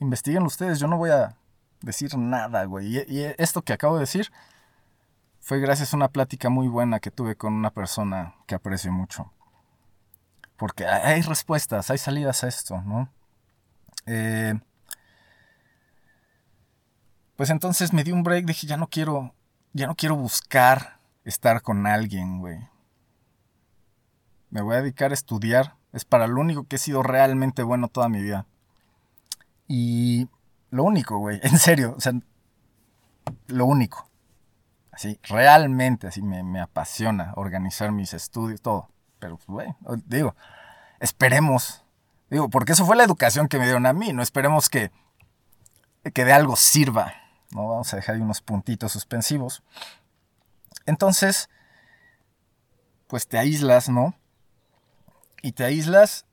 Investiguen ustedes, yo no voy a decir nada, güey. Y, esto que acabo de decir fue gracias a una plática muy buena que tuve con una persona que aprecio mucho. Porque hay respuestas, hay salidas a esto, ¿no? Eh, pues entonces me di un break, dije, ya no quiero, ya no quiero buscar estar con alguien, güey. Me voy a dedicar a estudiar. Es para lo único que he sido realmente bueno toda mi vida. Y lo único, güey, en serio, o sea, lo único. Así, realmente, así me, apasiona organizar mis estudios, todo. Pero, bueno, digo, esperemos. Digo, porque eso fue la educación que me dieron a mí. No esperemos que, que de algo sirva. ¿No? Vamos a dejar ahí unos puntitos suspensivos. Entonces, pues te aíslas, ¿no? Y te aíslas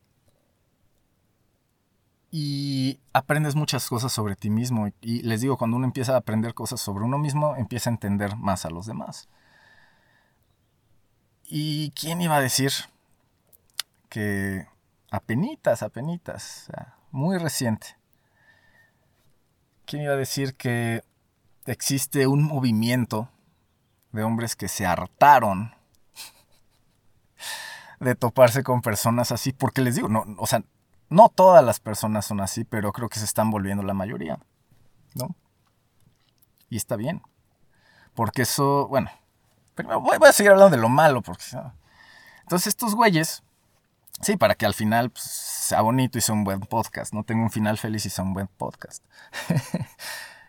y aprendes muchas cosas sobre ti mismo. Y les digo, cuando uno empieza a aprender cosas sobre uno mismo, empieza a entender más a los demás. ¿Y quién iba a decir que apenitas, apenitas, muy reciente? ¿Quién iba a decir que existe un movimiento de hombres que se hartaron de toparse con personas así? Porque les digo, no, o sea, no todas las personas son así, pero creo que se están volviendo la mayoría, ¿no? Y está bien. Porque eso, bueno, voy a seguir hablando de lo malo, porque... Entonces estos güeyes, sí, para que al final pues, sea bonito y sea un buen podcast, no tengo un final feliz y sea un buen podcast.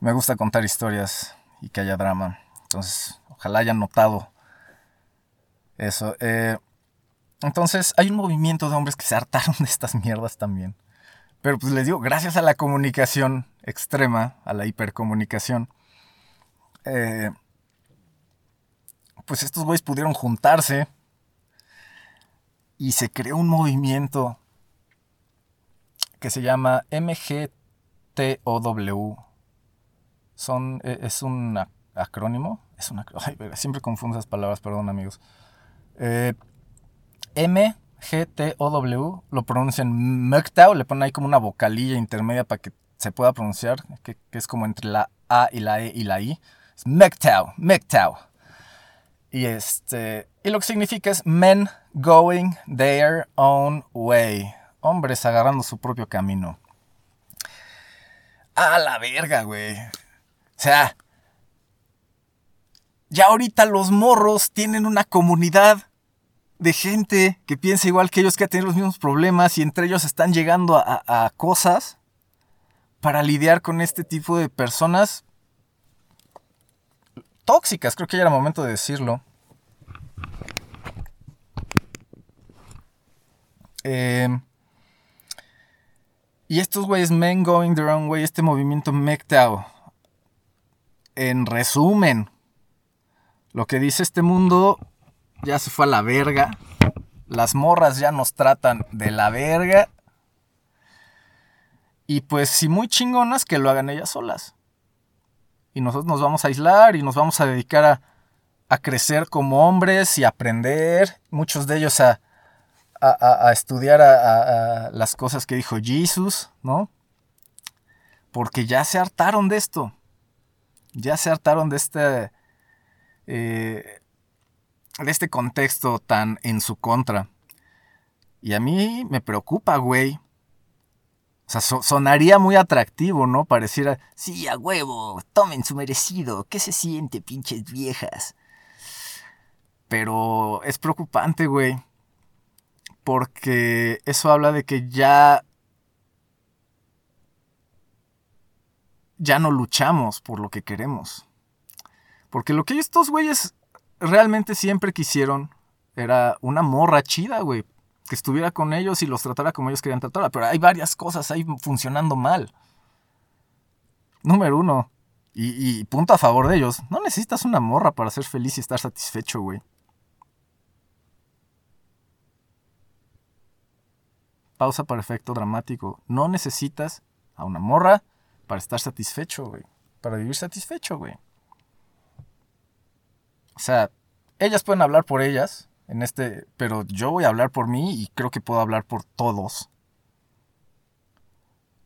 Me gusta contar historias y que haya drama. Entonces, ojalá hayan notado eso. Eh, entonces, hay un movimiento de hombres que se hartaron de estas mierdas también. Pero pues les digo, gracias a la comunicación extrema, a la hipercomunicación, eh, pues estos güeyes pudieron juntarse y se creó un movimiento que se llama MGTOW. Son, e, es un acrónimo. Es una, siempre confundo esas palabras, perdón amigos. Eh, MGTOW lo pronuncian MGTOW, le ponen ahí como una vocalilla intermedia para que se pueda pronunciar, que, es como entre la A y la E y la I. Es MGTOW, MGTOW. Y, este, y lo que significa es men going their own way. Hombres agarrando su propio camino. A la verga, güey. O sea, ya ahorita los morros tienen una comunidad de gente que piensa igual que ellos, que ha tenido los mismos problemas y entre ellos están llegando a, cosas para lidiar con este tipo de personas tóxicas, creo que ya era momento de decirlo. Em, Y estos güeyes, Men Going the Wrong Way, este movimiento MGTOW, en resumen, lo que dice este mundo ya se fue a la verga. Las morras ya nos tratan de la verga. Y pues si muy chingonas que lo hagan ellas solas. Y nosotros nos vamos a aislar y nos vamos a dedicar a, a crecer como hombres y aprender. Muchos de ellos a, a, a estudiar las cosas que dijo Jesús, ¿no? Porque ya se hartaron de esto. Ya se hartaron de este. Eh, de este contexto tan en su contra. Y a mí me preocupa, güey. O sea, sonaría muy atractivo, ¿no? Pareciera, sí, a huevo, tomen su merecido. ¿Qué se siente, pinches viejas? Pero es preocupante, güey. Porque eso habla de que ya... Ya no luchamos por lo que queremos. Porque lo que estos güeyes realmente siempre quisieron era una morra chida, güey. Que estuviera con ellos y los tratara como ellos querían tratarla. Pero hay varias cosas ahí funcionando mal. Número uno. Y, y punto a favor de ellos. No necesitas una morra para ser feliz y estar satisfecho, güey. Pausa para efecto dramático. No necesitas a una morra para estar satisfecho, güey. Para vivir satisfecho, güey. O sea, ellas pueden hablar por ellas en este, pero yo voy a hablar por mí y creo que puedo hablar por todos.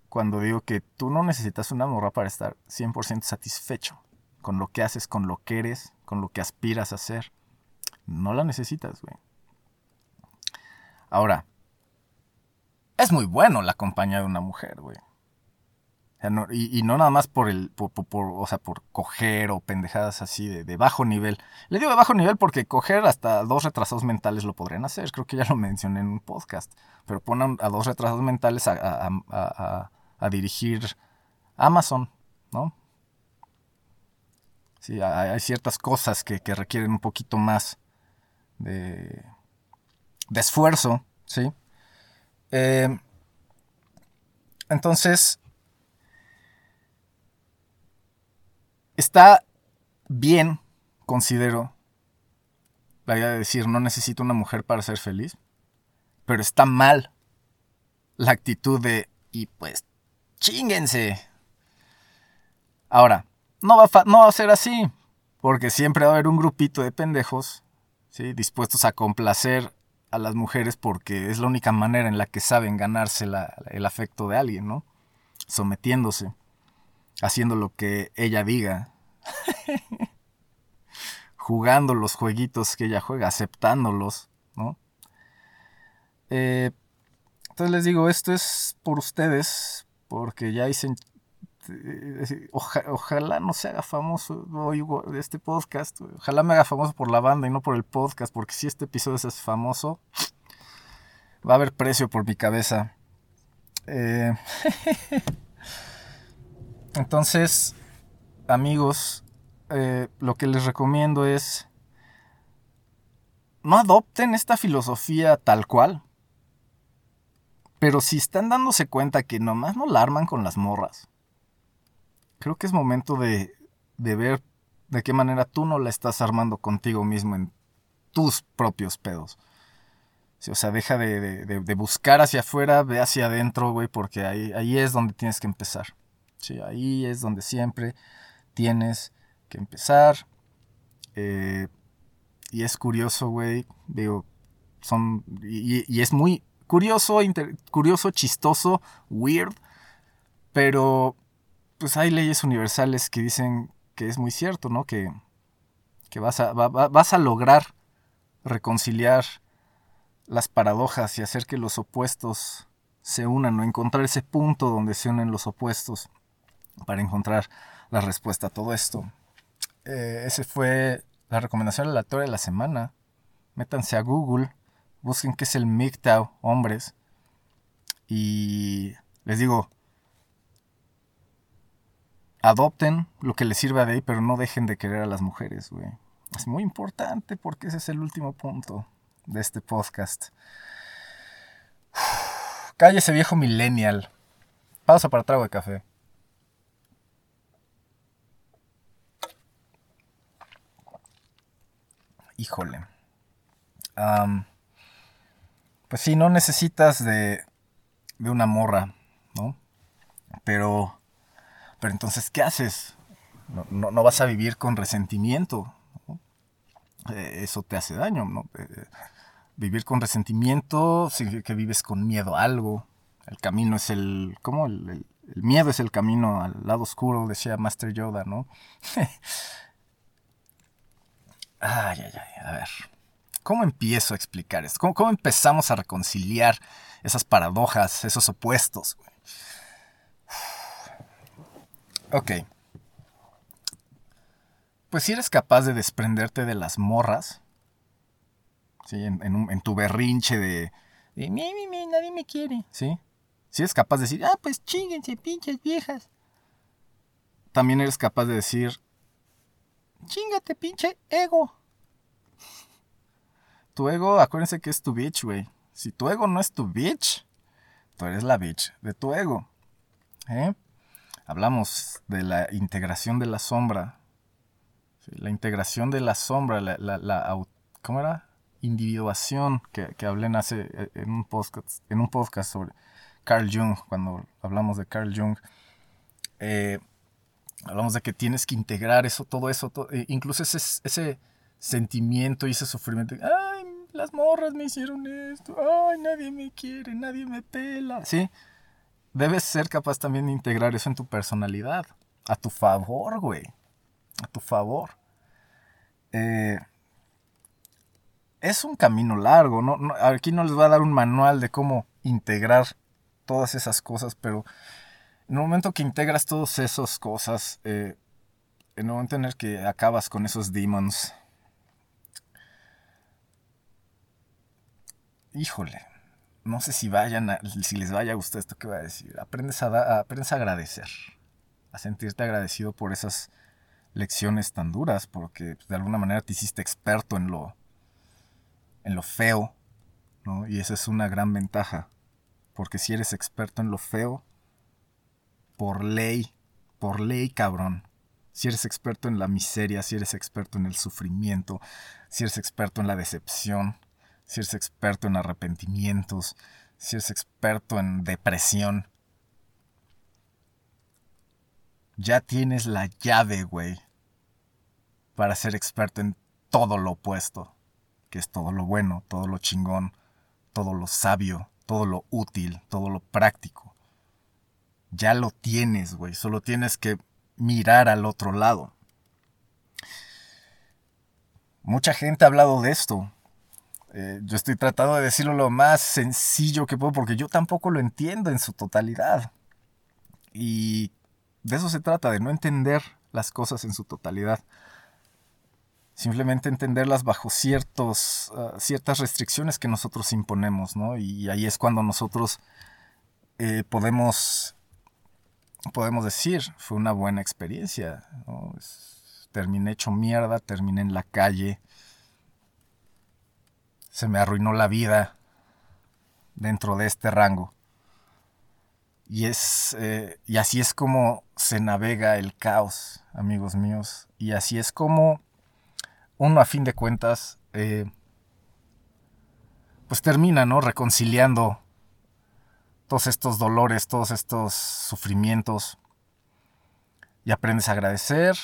Cuando digo que tú no necesitas una morra para estar 100% satisfecho con lo que haces, con lo que eres, con lo que aspiras a ser. No la necesitas, güey. Ahora, es muy bueno la compañía de una mujer, güey y, no nada más por el, o sea, por coger o pendejadas así de, bajo nivel. Le digo de bajo nivel porque coger hasta dos retrasados mentales lo podrían hacer. Creo que ya lo mencioné en un podcast. Pero ponen a dos retrasados mentales a, dirigir Amazon, ¿no? Sí, hay, ciertas cosas que, requieren un poquito más de, de esfuerzo, ¿sí? Eh, entonces, Está bien, considero, la idea de decir no necesito una mujer para ser feliz, pero está mal la actitud de y pues chinguense. Ahora, no va, a no va a ser así, porque siempre va a haber un grupito de pendejos ¿sí? dispuestos a complacer a las mujeres porque es la única manera en la que saben ganarse el afecto de alguien, ¿no? Sometiéndose haciendo lo que ella diga, jugando los jueguitos que ella juega, aceptándolos, ¿no? Eh, entonces les digo, esto es por ustedes, porque ya dicen, eh, ojalá no se haga famoso este podcast, ojalá me haga famoso por la banda y no por el podcast, porque si este episodio es famoso, va a haber precio por mi cabeza. Eh, Entonces, amigos, eh, lo que les recomiendo es no adopten esta filosofía tal cual. Pero si están dándose cuenta que nomás no la arman con las morras, creo que es momento de, de ver de qué manera tú no la estás armando contigo mismo en tus propios pedos. o sea, deja de, de, buscar hacia afuera, ve hacia adentro, güey, porque ahí, ahí es donde tienes que empezar. Sí, ahí es donde siempre tienes que empezar. Eh, y es curioso, güey. Digo, son. Y, es muy curioso, curioso, chistoso, weird. Pero, pues hay leyes universales que dicen que es muy cierto, ¿no? Que, que vas, a, vas a lograr reconciliar las paradojas y hacer que los opuestos se unan o encontrar ese punto donde se unen los opuestos para encontrar la respuesta a todo esto. Eh, ese fue la recomendación aleatoria de la semana. Métanse a Google, busquen qué es el MGTOW, hombres. Y les digo, adopten lo que les sirva de ahí, pero no dejen de querer a las mujeres, güey. Es muy importante porque ese es el último punto de este podcast. Cállese viejo millennial. Pausa para trago de café. Híjole. Pues sí, no necesitas de, de una morra, ¿no? Pero, pero entonces, ¿qué haces? No, no- vas a vivir con resentimiento. ¿no? Eh, eso te hace daño, ¿no? Eh, vivir con resentimiento significa que vives con miedo a algo. El camino es el... ¿Cómo? El, el- el miedo es el camino al lado oscuro, decía Master Yoda, ¿no? ay, ay, ay, a ver. ¿Cómo empiezo a explicar esto? ¿Cómo, empezamos a reconciliar esas paradojas, esos opuestos? Ok. Pues si eres capaz de desprenderte de las morras, ¿sí? en tu berrinche de, de mi, mi, mi, nadie me quiere, ¿sí? Si eres capaz de decir, ah, pues chinguense, pinches viejas. También eres capaz de decir, chingate, pinche ego. Tu ego, acuérdense que es tu bitch, güey. Si tu ego no es tu bitch, tú eres la bitch de tu ego. ¿eh? Hablamos de la integración de la sombra. La integración de la sombra, la, la- la ¿cómo era? Individuación que, que hablé en, hace, eh, en, un podcast, en un podcast sobre Carl Jung, cuando hablamos de Carl Jung. Eh, hablamos de que tienes que integrar eso, todo eso, eh, incluso ese, ese sentimiento y ese sufrimiento. Ay, las morras me hicieron esto. Ay, nadie me quiere, nadie me pela. Sí, debes ser capaz también de integrar eso en tu personalidad. A tu favor, güey. A tu favor. Eh, es un camino largo. No- aquí no les voy a dar un manual de cómo integrar todas esas cosas, pero en el momento que integras todas esas cosas, eh, en el momento en el que acabas con esos demons, híjole, no sé si vayan a- si les vaya a gustar esto que voy a decir. Aprendes a, da- aprendes a agradecer, a sentirte agradecido por esas lecciones tan duras, porque de alguna manera te hiciste experto en lo, en lo feo, ¿no? Y esa es una gran ventaja, porque si eres experto en lo feo, por ley, por ley, cabrón. Si eres experto en la miseria, si eres experto en el sufrimiento, si eres experto en la decepción, si eres experto en arrepentimientos, si eres experto en depresión, ya tienes la llave, güey, para ser experto en todo lo opuesto, que es todo lo bueno, todo lo chingón, todo lo sabio, todo lo útil, todo lo práctico. Ya lo tienes, güey, solo tienes que mirar al otro lado. Mucha gente ha hablado de esto. Eh, yo estoy tratando de decirlo lo más sencillo que puedo porque yo tampoco lo entiendo en su totalidad. Y de eso se trata, de no entender las cosas en su totalidad. Simplemente entenderlas bajo ciertos, uh, ciertas restricciones que nosotros imponemos, ¿no? Y ahí es cuando nosotros eh, podemos, podemos decir, fue una buena experiencia, terminé hecho mierda, terminé en la calle, se me arruinó la vida dentro de este rango. Y, es, eh, y así es como se navega el caos, amigos míos. Y así es como uno a fin de cuentas, eh, pues termina, ¿no? Reconciliando todos estos dolores, todos estos sufrimientos. Y aprendes a agradecer.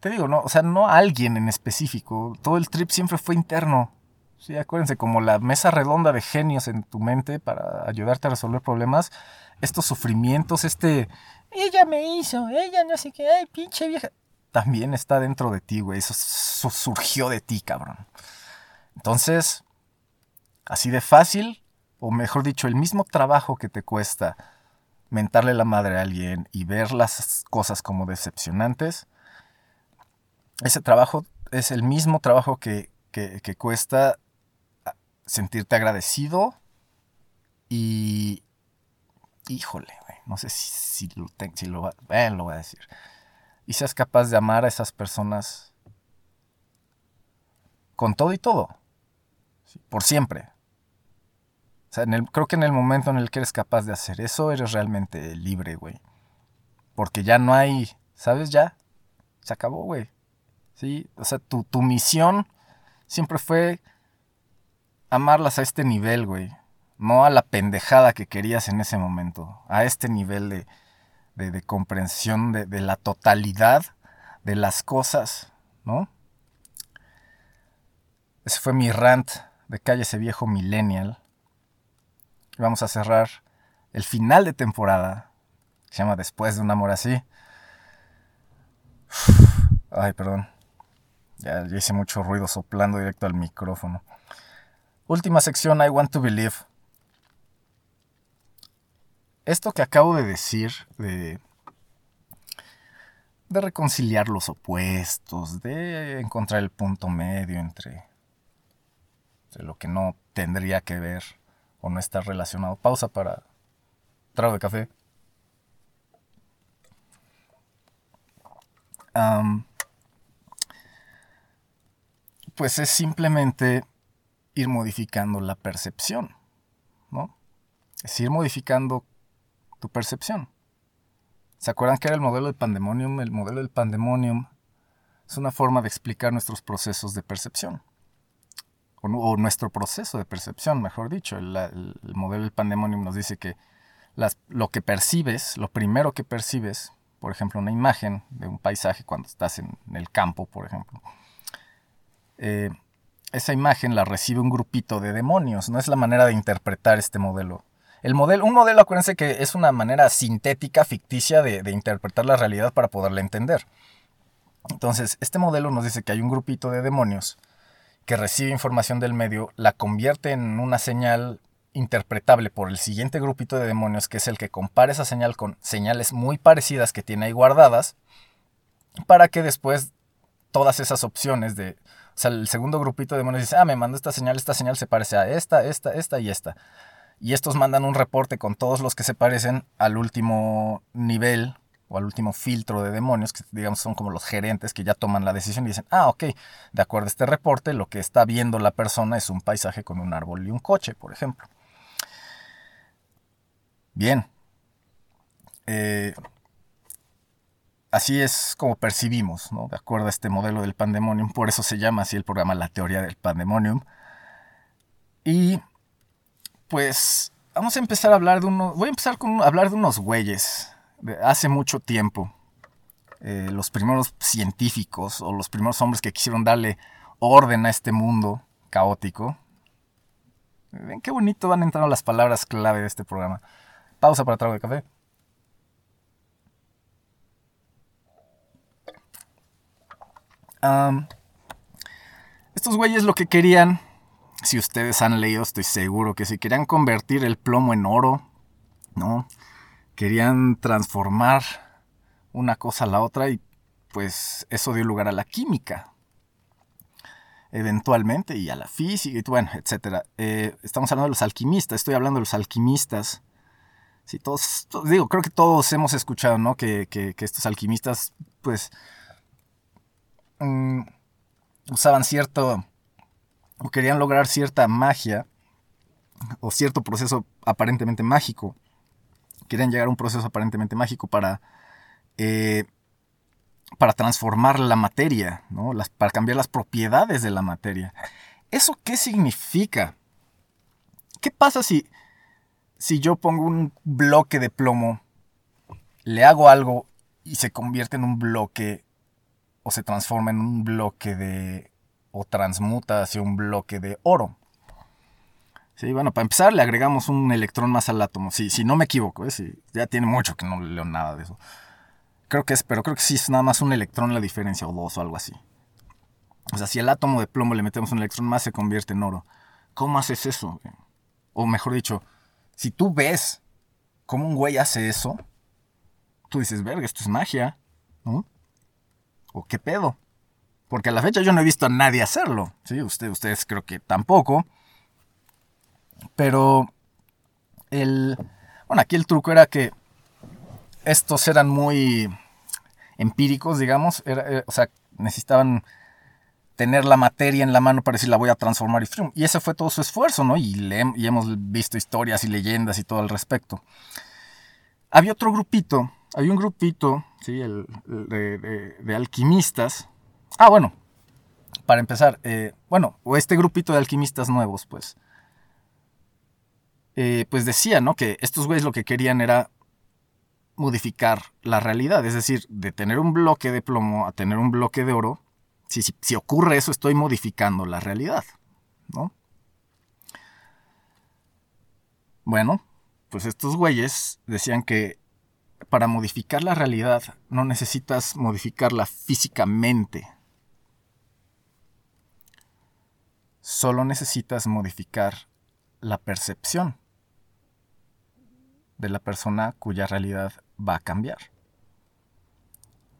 Te digo, ¿no? O sea, no a alguien en específico. Todo el trip siempre fue interno. Sí, acuérdense, como la mesa redonda de genios en tu mente para ayudarte a resolver problemas, estos sufrimientos, este, ella me hizo, ella no sé qué, ay, pinche vieja, también está dentro de ti, güey, eso, eso surgió de ti, cabrón. Entonces, así de fácil, o mejor dicho, el mismo trabajo que te cuesta mentarle la madre a alguien y ver las cosas como decepcionantes, ese trabajo es el mismo trabajo que, que, cuesta sentirte agradecido y híjole, no sé si, lo eh, lo voy a decir. Y seas capaz de amar a esas personas con todo y todo, por siempre. O sea, creo que en el momento en el que eres capaz de hacer eso, eres realmente libre, güey. Porque ya no hay, ¿sabes? Ya, se acabó, güey. ¿Sí? O sea, tu, tu misión siempre fue amarlas a este nivel, güey. No a la pendejada que querías en ese momento. A este nivel de, de, comprensión de, de la totalidad de las cosas, ¿no? Ese fue mi rant de Calle ese viejo millennial. Vamos a cerrar el final de temporada. Se llama Después de un amor así. Ay, perdón. Ya, ya, hice mucho ruido soplando directo al micrófono. Última sección, I Want to Believe. Esto que acabo de decir, de, de reconciliar los opuestos, de encontrar el punto medio entre, entre lo que no tendría que ver o no está relacionado. Pausa para trago de café. pues es simplemente ir modificando la percepción, ¿no? Es ir modificando tu percepción. ¿Se acuerdan que era el modelo del pandemonium? El modelo del pandemonium es una forma de explicar nuestros procesos de percepción. O, nuestro proceso de percepción, mejor dicho. El, modelo del pandemonium nos dice que lo que percibes, lo primero que percibes, por ejemplo, una imagen de un paisaje cuando estás en, el campo, por ejemplo, eh, esa imagen la recibe un grupito de demonios. No es la manera de interpretar este modelo. El modelo, un modelo, acuérdense que es una manera sintética, ficticia de, interpretar la realidad para poderla entender. Entonces, este modelo nos dice que hay un grupito de demonios que recibe información del medio, la convierte en una señal interpretable por el siguiente grupito de demonios, que es el que compara esa señal con señales muy parecidas que tiene ahí guardadas, para que después todas esas opciones de, o sea, el segundo grupito de demonios dice, ah, me mandó esta señal, esta señal se parece a esta, esta, esta y esta. Y estos mandan un reporte con todos los que se parecen al último nivel o al último filtro de demonios, que digamos son como los gerentes que ya toman la decisión y dicen, ah, ok, de acuerdo a este reporte, lo que está viendo la persona es un paisaje con un árbol y un coche, por ejemplo. Bien. Eh, así es como percibimos, ¿no? De acuerdo a este modelo del pandemonium, por eso se llama así el programa La teoría del pandemonium. Y pues vamos a empezar a hablar de unos, voy a empezar con hablar de unos güeyes hace mucho tiempo. Eh, los primeros científicos o los primeros hombres que quisieron darle orden a este mundo caótico. Ven qué bonito van entrando las palabras clave de este programa. Pausa para trago de café. estos güeyes lo que querían, si ustedes han leído, estoy seguro que si querían convertir el plomo en oro, ¿no? Querían transformar una cosa a la otra y pues eso dio lugar a la química, eventualmente, y a la física, y bueno, etc. Eh, estamos hablando de los alquimistas, estoy hablando de los alquimistas. Sí, todos, digo, creo que todos hemos escuchado, ¿no? Que, que estos alquimistas, pues, Mm, usaban cierto, o querían lograr cierta magia, o cierto proceso aparentemente mágico. Querían llegar a un proceso aparentemente mágico para, eh, para transformar la materia, ¿no? Para cambiar las propiedades de la materia. ¿Eso qué significa? ¿Qué pasa si, si yo pongo un bloque de plomo, le hago algo y se convierte en un bloque o se transforma en un bloque de, o transmuta hacia un bloque de oro. Sí, bueno, para empezar le agregamos un electrón más al átomo. Sí, si no me equivoco, ¿eh? ya tiene mucho que no leo nada de eso. Creo que es, pero creo que sí es nada más un electrón la diferencia, o dos o algo así. O sea, si al átomo de plomo le metemos un electrón más, se convierte en oro. ¿Cómo haces eso? O mejor dicho, si tú ves cómo un güey hace eso, tú dices, verga, esto es magia, ¿no? ¿O qué pedo? Porque a la fecha yo no he visto a nadie hacerlo. ¿sí? ustedes creo que tampoco. Pero el... Bueno, aquí el truco era que estos eran muy empíricos, digamos. Eh, o sea, necesitaban tener la materia en la mano para decir la voy a transformar y Y ese fue todo su esfuerzo, ¿no? Y, y hemos visto historias y leyendas y todo al respecto. Había otro grupito, había un grupito, ¿sí? El, de, alquimistas. Ah, bueno, para empezar, eh, bueno, o este grupito de alquimistas nuevos, pues, eh, pues decía, ¿no? Que estos güeyes lo que querían era modificar la realidad, es decir, de tener un bloque de plomo a tener un bloque de oro, si, si, ocurre eso estoy modificando la realidad, ¿no? Bueno, pues estos güeyes decían que para modificar la realidad no necesitas modificarla físicamente. Solo necesitas modificar la percepción de la persona cuya realidad va a cambiar.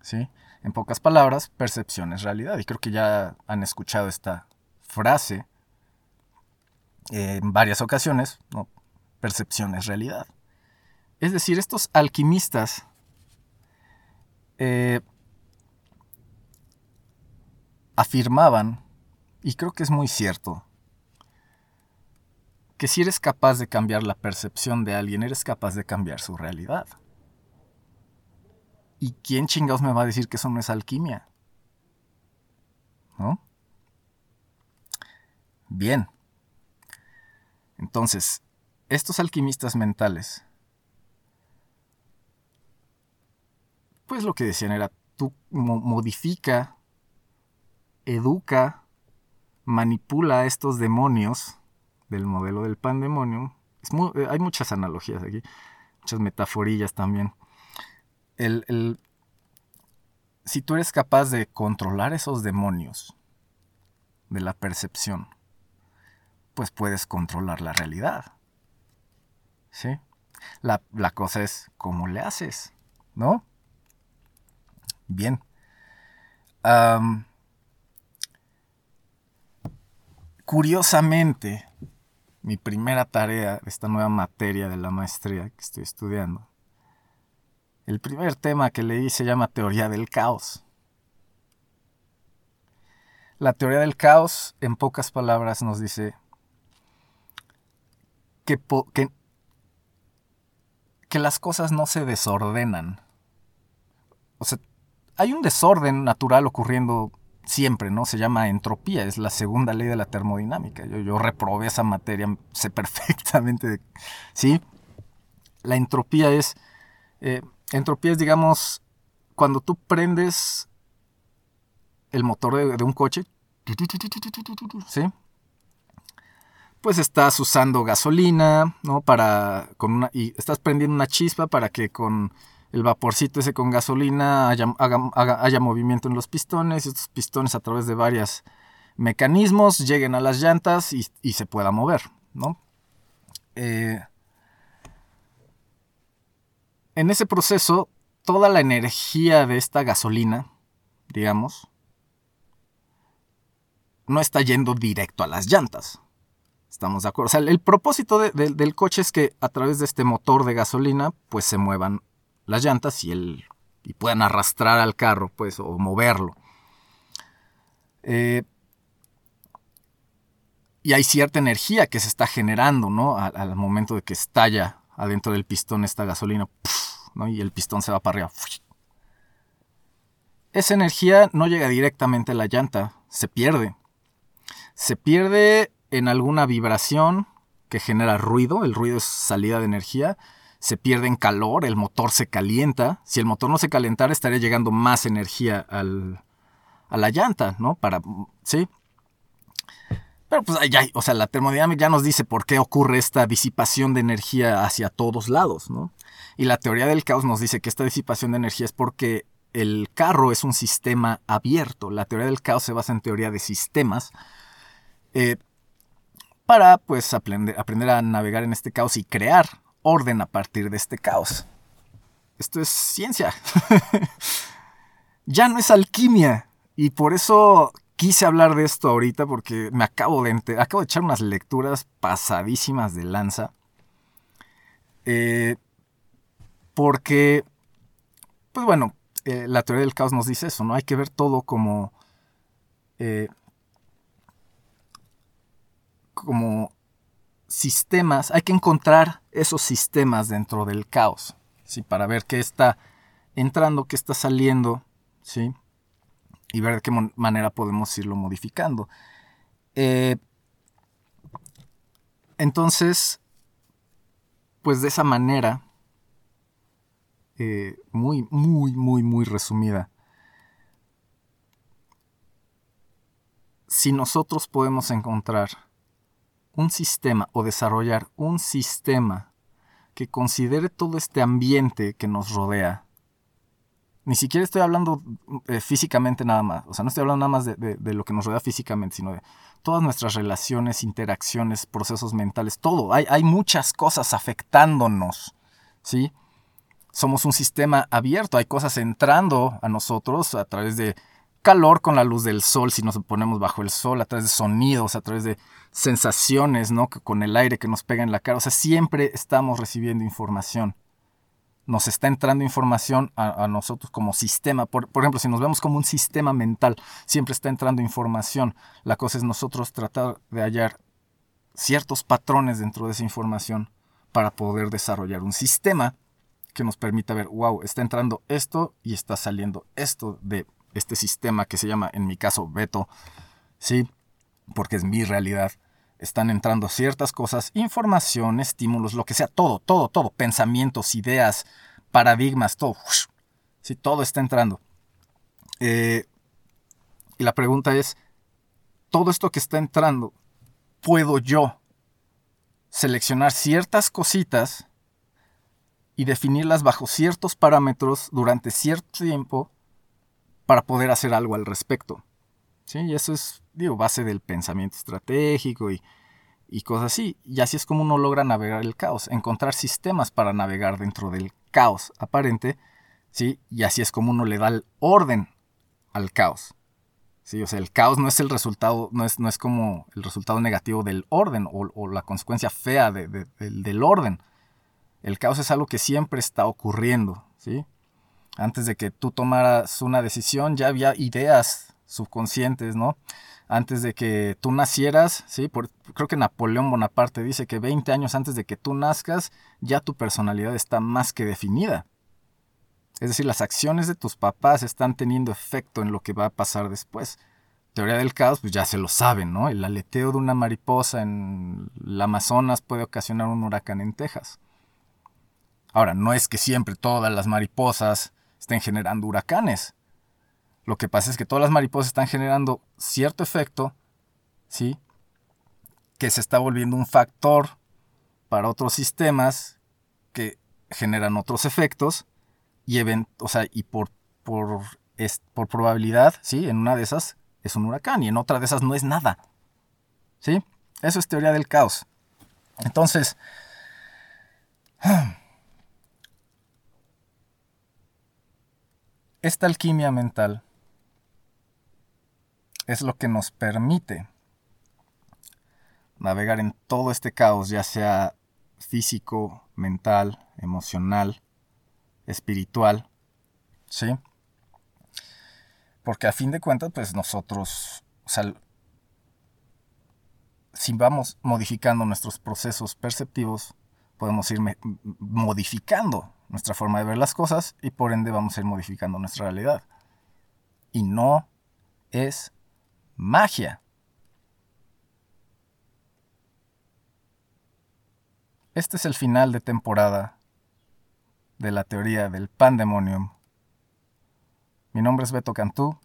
¿Sí? En pocas palabras, percepción es realidad. Y creo que ya han escuchado esta frase en varias ocasiones. ¿no? Percepción es realidad. Es decir, estos alquimistas eh, afirmaban, y creo que es muy cierto, que si eres capaz de cambiar la percepción de alguien, eres capaz de cambiar su realidad. ¿Y quién chingados me va a decir que eso no es alquimia? ¿No? Bien. Entonces, estos alquimistas mentales, pues lo que decían era, tú modifica, educa, manipula a estos demonios del modelo del pandemonium. Eh, hay muchas analogías aquí, muchas metaforillas también. El, si tú eres capaz de controlar esos demonios de la percepción, pues puedes controlar la realidad. ¿Sí? La, cosa es cómo le haces, ¿no? Bien. curiosamente, mi primera tarea de esta nueva materia de la maestría que estoy estudiando. El primer tema que leí se llama Teoría del Caos. La teoría del caos, en pocas palabras, nos dice que, que, que las cosas no se desordenan. O sea, hay un desorden natural ocurriendo siempre, ¿no? Se llama entropía, es la segunda ley de la termodinámica. Yo, reprobé esa materia, sé perfectamente, ¿sí? La entropía es, eh, entropía es, digamos, cuando tú prendes el motor de, un coche, ¿sí? Pues estás usando gasolina, ¿no? Para, con una, y estás prendiendo una chispa para que con el vaporcito ese con gasolina haya, movimiento en los pistones y estos pistones a través de varios mecanismos lleguen a las llantas y, se pueda mover, ¿no? Eh, en ese proceso, toda la energía de esta gasolina, digamos, no está yendo directo a las llantas. Estamos de acuerdo. O sea, el, propósito del coche es que a través de este motor de gasolina, pues se muevan las llantas y, el, y puedan arrastrar al carro, pues, o moverlo. Eh, y hay cierta energía que se está generando, ¿no? Al, momento de que estalla adentro del pistón esta gasolina, ¿no? Y el pistón se va para arriba. Esa energía no llega directamente a la llanta, se pierde. Se pierde en alguna vibración que genera ruido, el ruido es salida de energía, se pierde en calor, el motor se calienta. Si el motor no se calentara, estaría llegando más energía al, a la llanta, ¿no? Para, ¿sí? Pero pues ya, o sea, la termodinámica ya nos dice por qué ocurre esta disipación de energía hacia todos lados, ¿no? Y la teoría del caos nos dice que esta disipación de energía es porque el carro es un sistema abierto. La teoría del caos se basa en teoría de sistemas. Eh, para pues aprender, aprender a navegar en este caos y crear orden a partir de este caos. Esto es ciencia. ya no es alquimia. Y por eso quise hablar de esto ahorita porque me acabo de, acabo de echar unas lecturas pasadísimas de lanza. Eh, porque, pues bueno, eh, la teoría del caos nos dice eso, ¿no? Hay que ver todo como, eh, como sistemas, hay que encontrar esos sistemas dentro del caos, ¿sí? Para ver qué está entrando, qué está saliendo, ¿sí? Y ver de qué manera podemos irlo modificando. Eh, entonces, pues de esa manera, eh, muy, muy, muy, muy resumida, si nosotros podemos encontrar un sistema o desarrollar un sistema que considere todo este ambiente que nos rodea, ni siquiera estoy hablando eh, físicamente nada más, o sea, no estoy hablando nada más de, lo que nos rodea físicamente, sino de todas nuestras relaciones, interacciones, procesos mentales, todo. Hay, hay muchas cosas afectándonos, ¿sí? Somos un sistema abierto, hay cosas entrando a nosotros a través de calor con la luz del sol, si nos ponemos bajo el sol, a través de sonidos, a través de sensaciones, ¿no? Con el aire que nos pega en la cara, o sea, siempre estamos recibiendo información nos está entrando información a, nosotros como sistema. Por, ejemplo, si nos vemos como un sistema mental, siempre está entrando información. La cosa es nosotros tratar de hallar ciertos patrones dentro de esa información para poder desarrollar un sistema que nos permita ver, wow, está entrando esto y está saliendo esto de este sistema que se llama, en mi caso, Beto, ¿sí? Porque es mi realidad están entrando ciertas cosas, información, estímulos, lo que sea, todo, todo, todo, pensamientos, ideas, paradigmas, todo. Si todo está entrando. Eh, y la pregunta es, todo esto que está entrando, ¿puedo yo seleccionar ciertas cositas y definirlas bajo ciertos parámetros durante cierto tiempo para poder hacer algo al respecto? ¿Sí? Y eso es digo, base del pensamiento estratégico y, cosas así. Y así es como uno logra navegar el caos, encontrar sistemas para navegar dentro del caos aparente, ¿sí? Y así es como uno le da el orden al caos. Sí, o sea, el caos no es el resultado, no es, no es como el resultado negativo del orden o, la consecuencia fea del orden. El caos es algo que siempre está ocurriendo, ¿sí? Antes de que tú tomaras una decisión ya había ideas subconscientes, ¿no? antes de que tú nacieras, ¿sí? creo que Napoleón Bonaparte dice que 20 años antes de que tú nazcas, ya tu personalidad está más que definida. Es decir, las acciones de tus papás están teniendo efecto en lo que va a pasar después. Teoría del caos, pues ya se lo saben, ¿no? El aleteo de una mariposa en el Amazonas puede ocasionar un huracán en Texas. Ahora, no es que siempre todas las mariposas estén generando huracanes. Lo que pasa es que todas las mariposas están generando cierto efecto, ¿sí? Que se está volviendo un factor para otros sistemas que generan otros efectos y, o sea, y por, por, por probabilidad, ¿sí? En una de esas es un huracán y en otra de esas no es nada. ¿Sí? Eso es teoría del caos. Entonces, esta alquimia mental es lo que nos permite navegar en todo este caos, ya sea físico, mental, emocional, espiritual, ¿sí? Porque a fin de cuentas, pues nosotros, si vamos modificando nuestros procesos perceptivos, podemos ir modificando nuestra forma de ver las cosas y por ende vamos a ir modificando nuestra realidad. Y no es magia. Este es el final de temporada de la teoría del pandemonium. Mi nombre es Beto Cantú.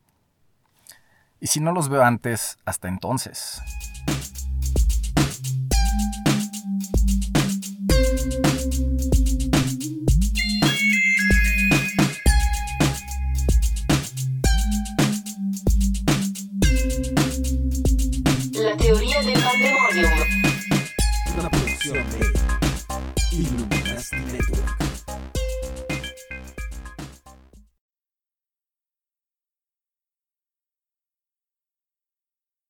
Y si no los veo antes, hasta entonces. Illuminati Network.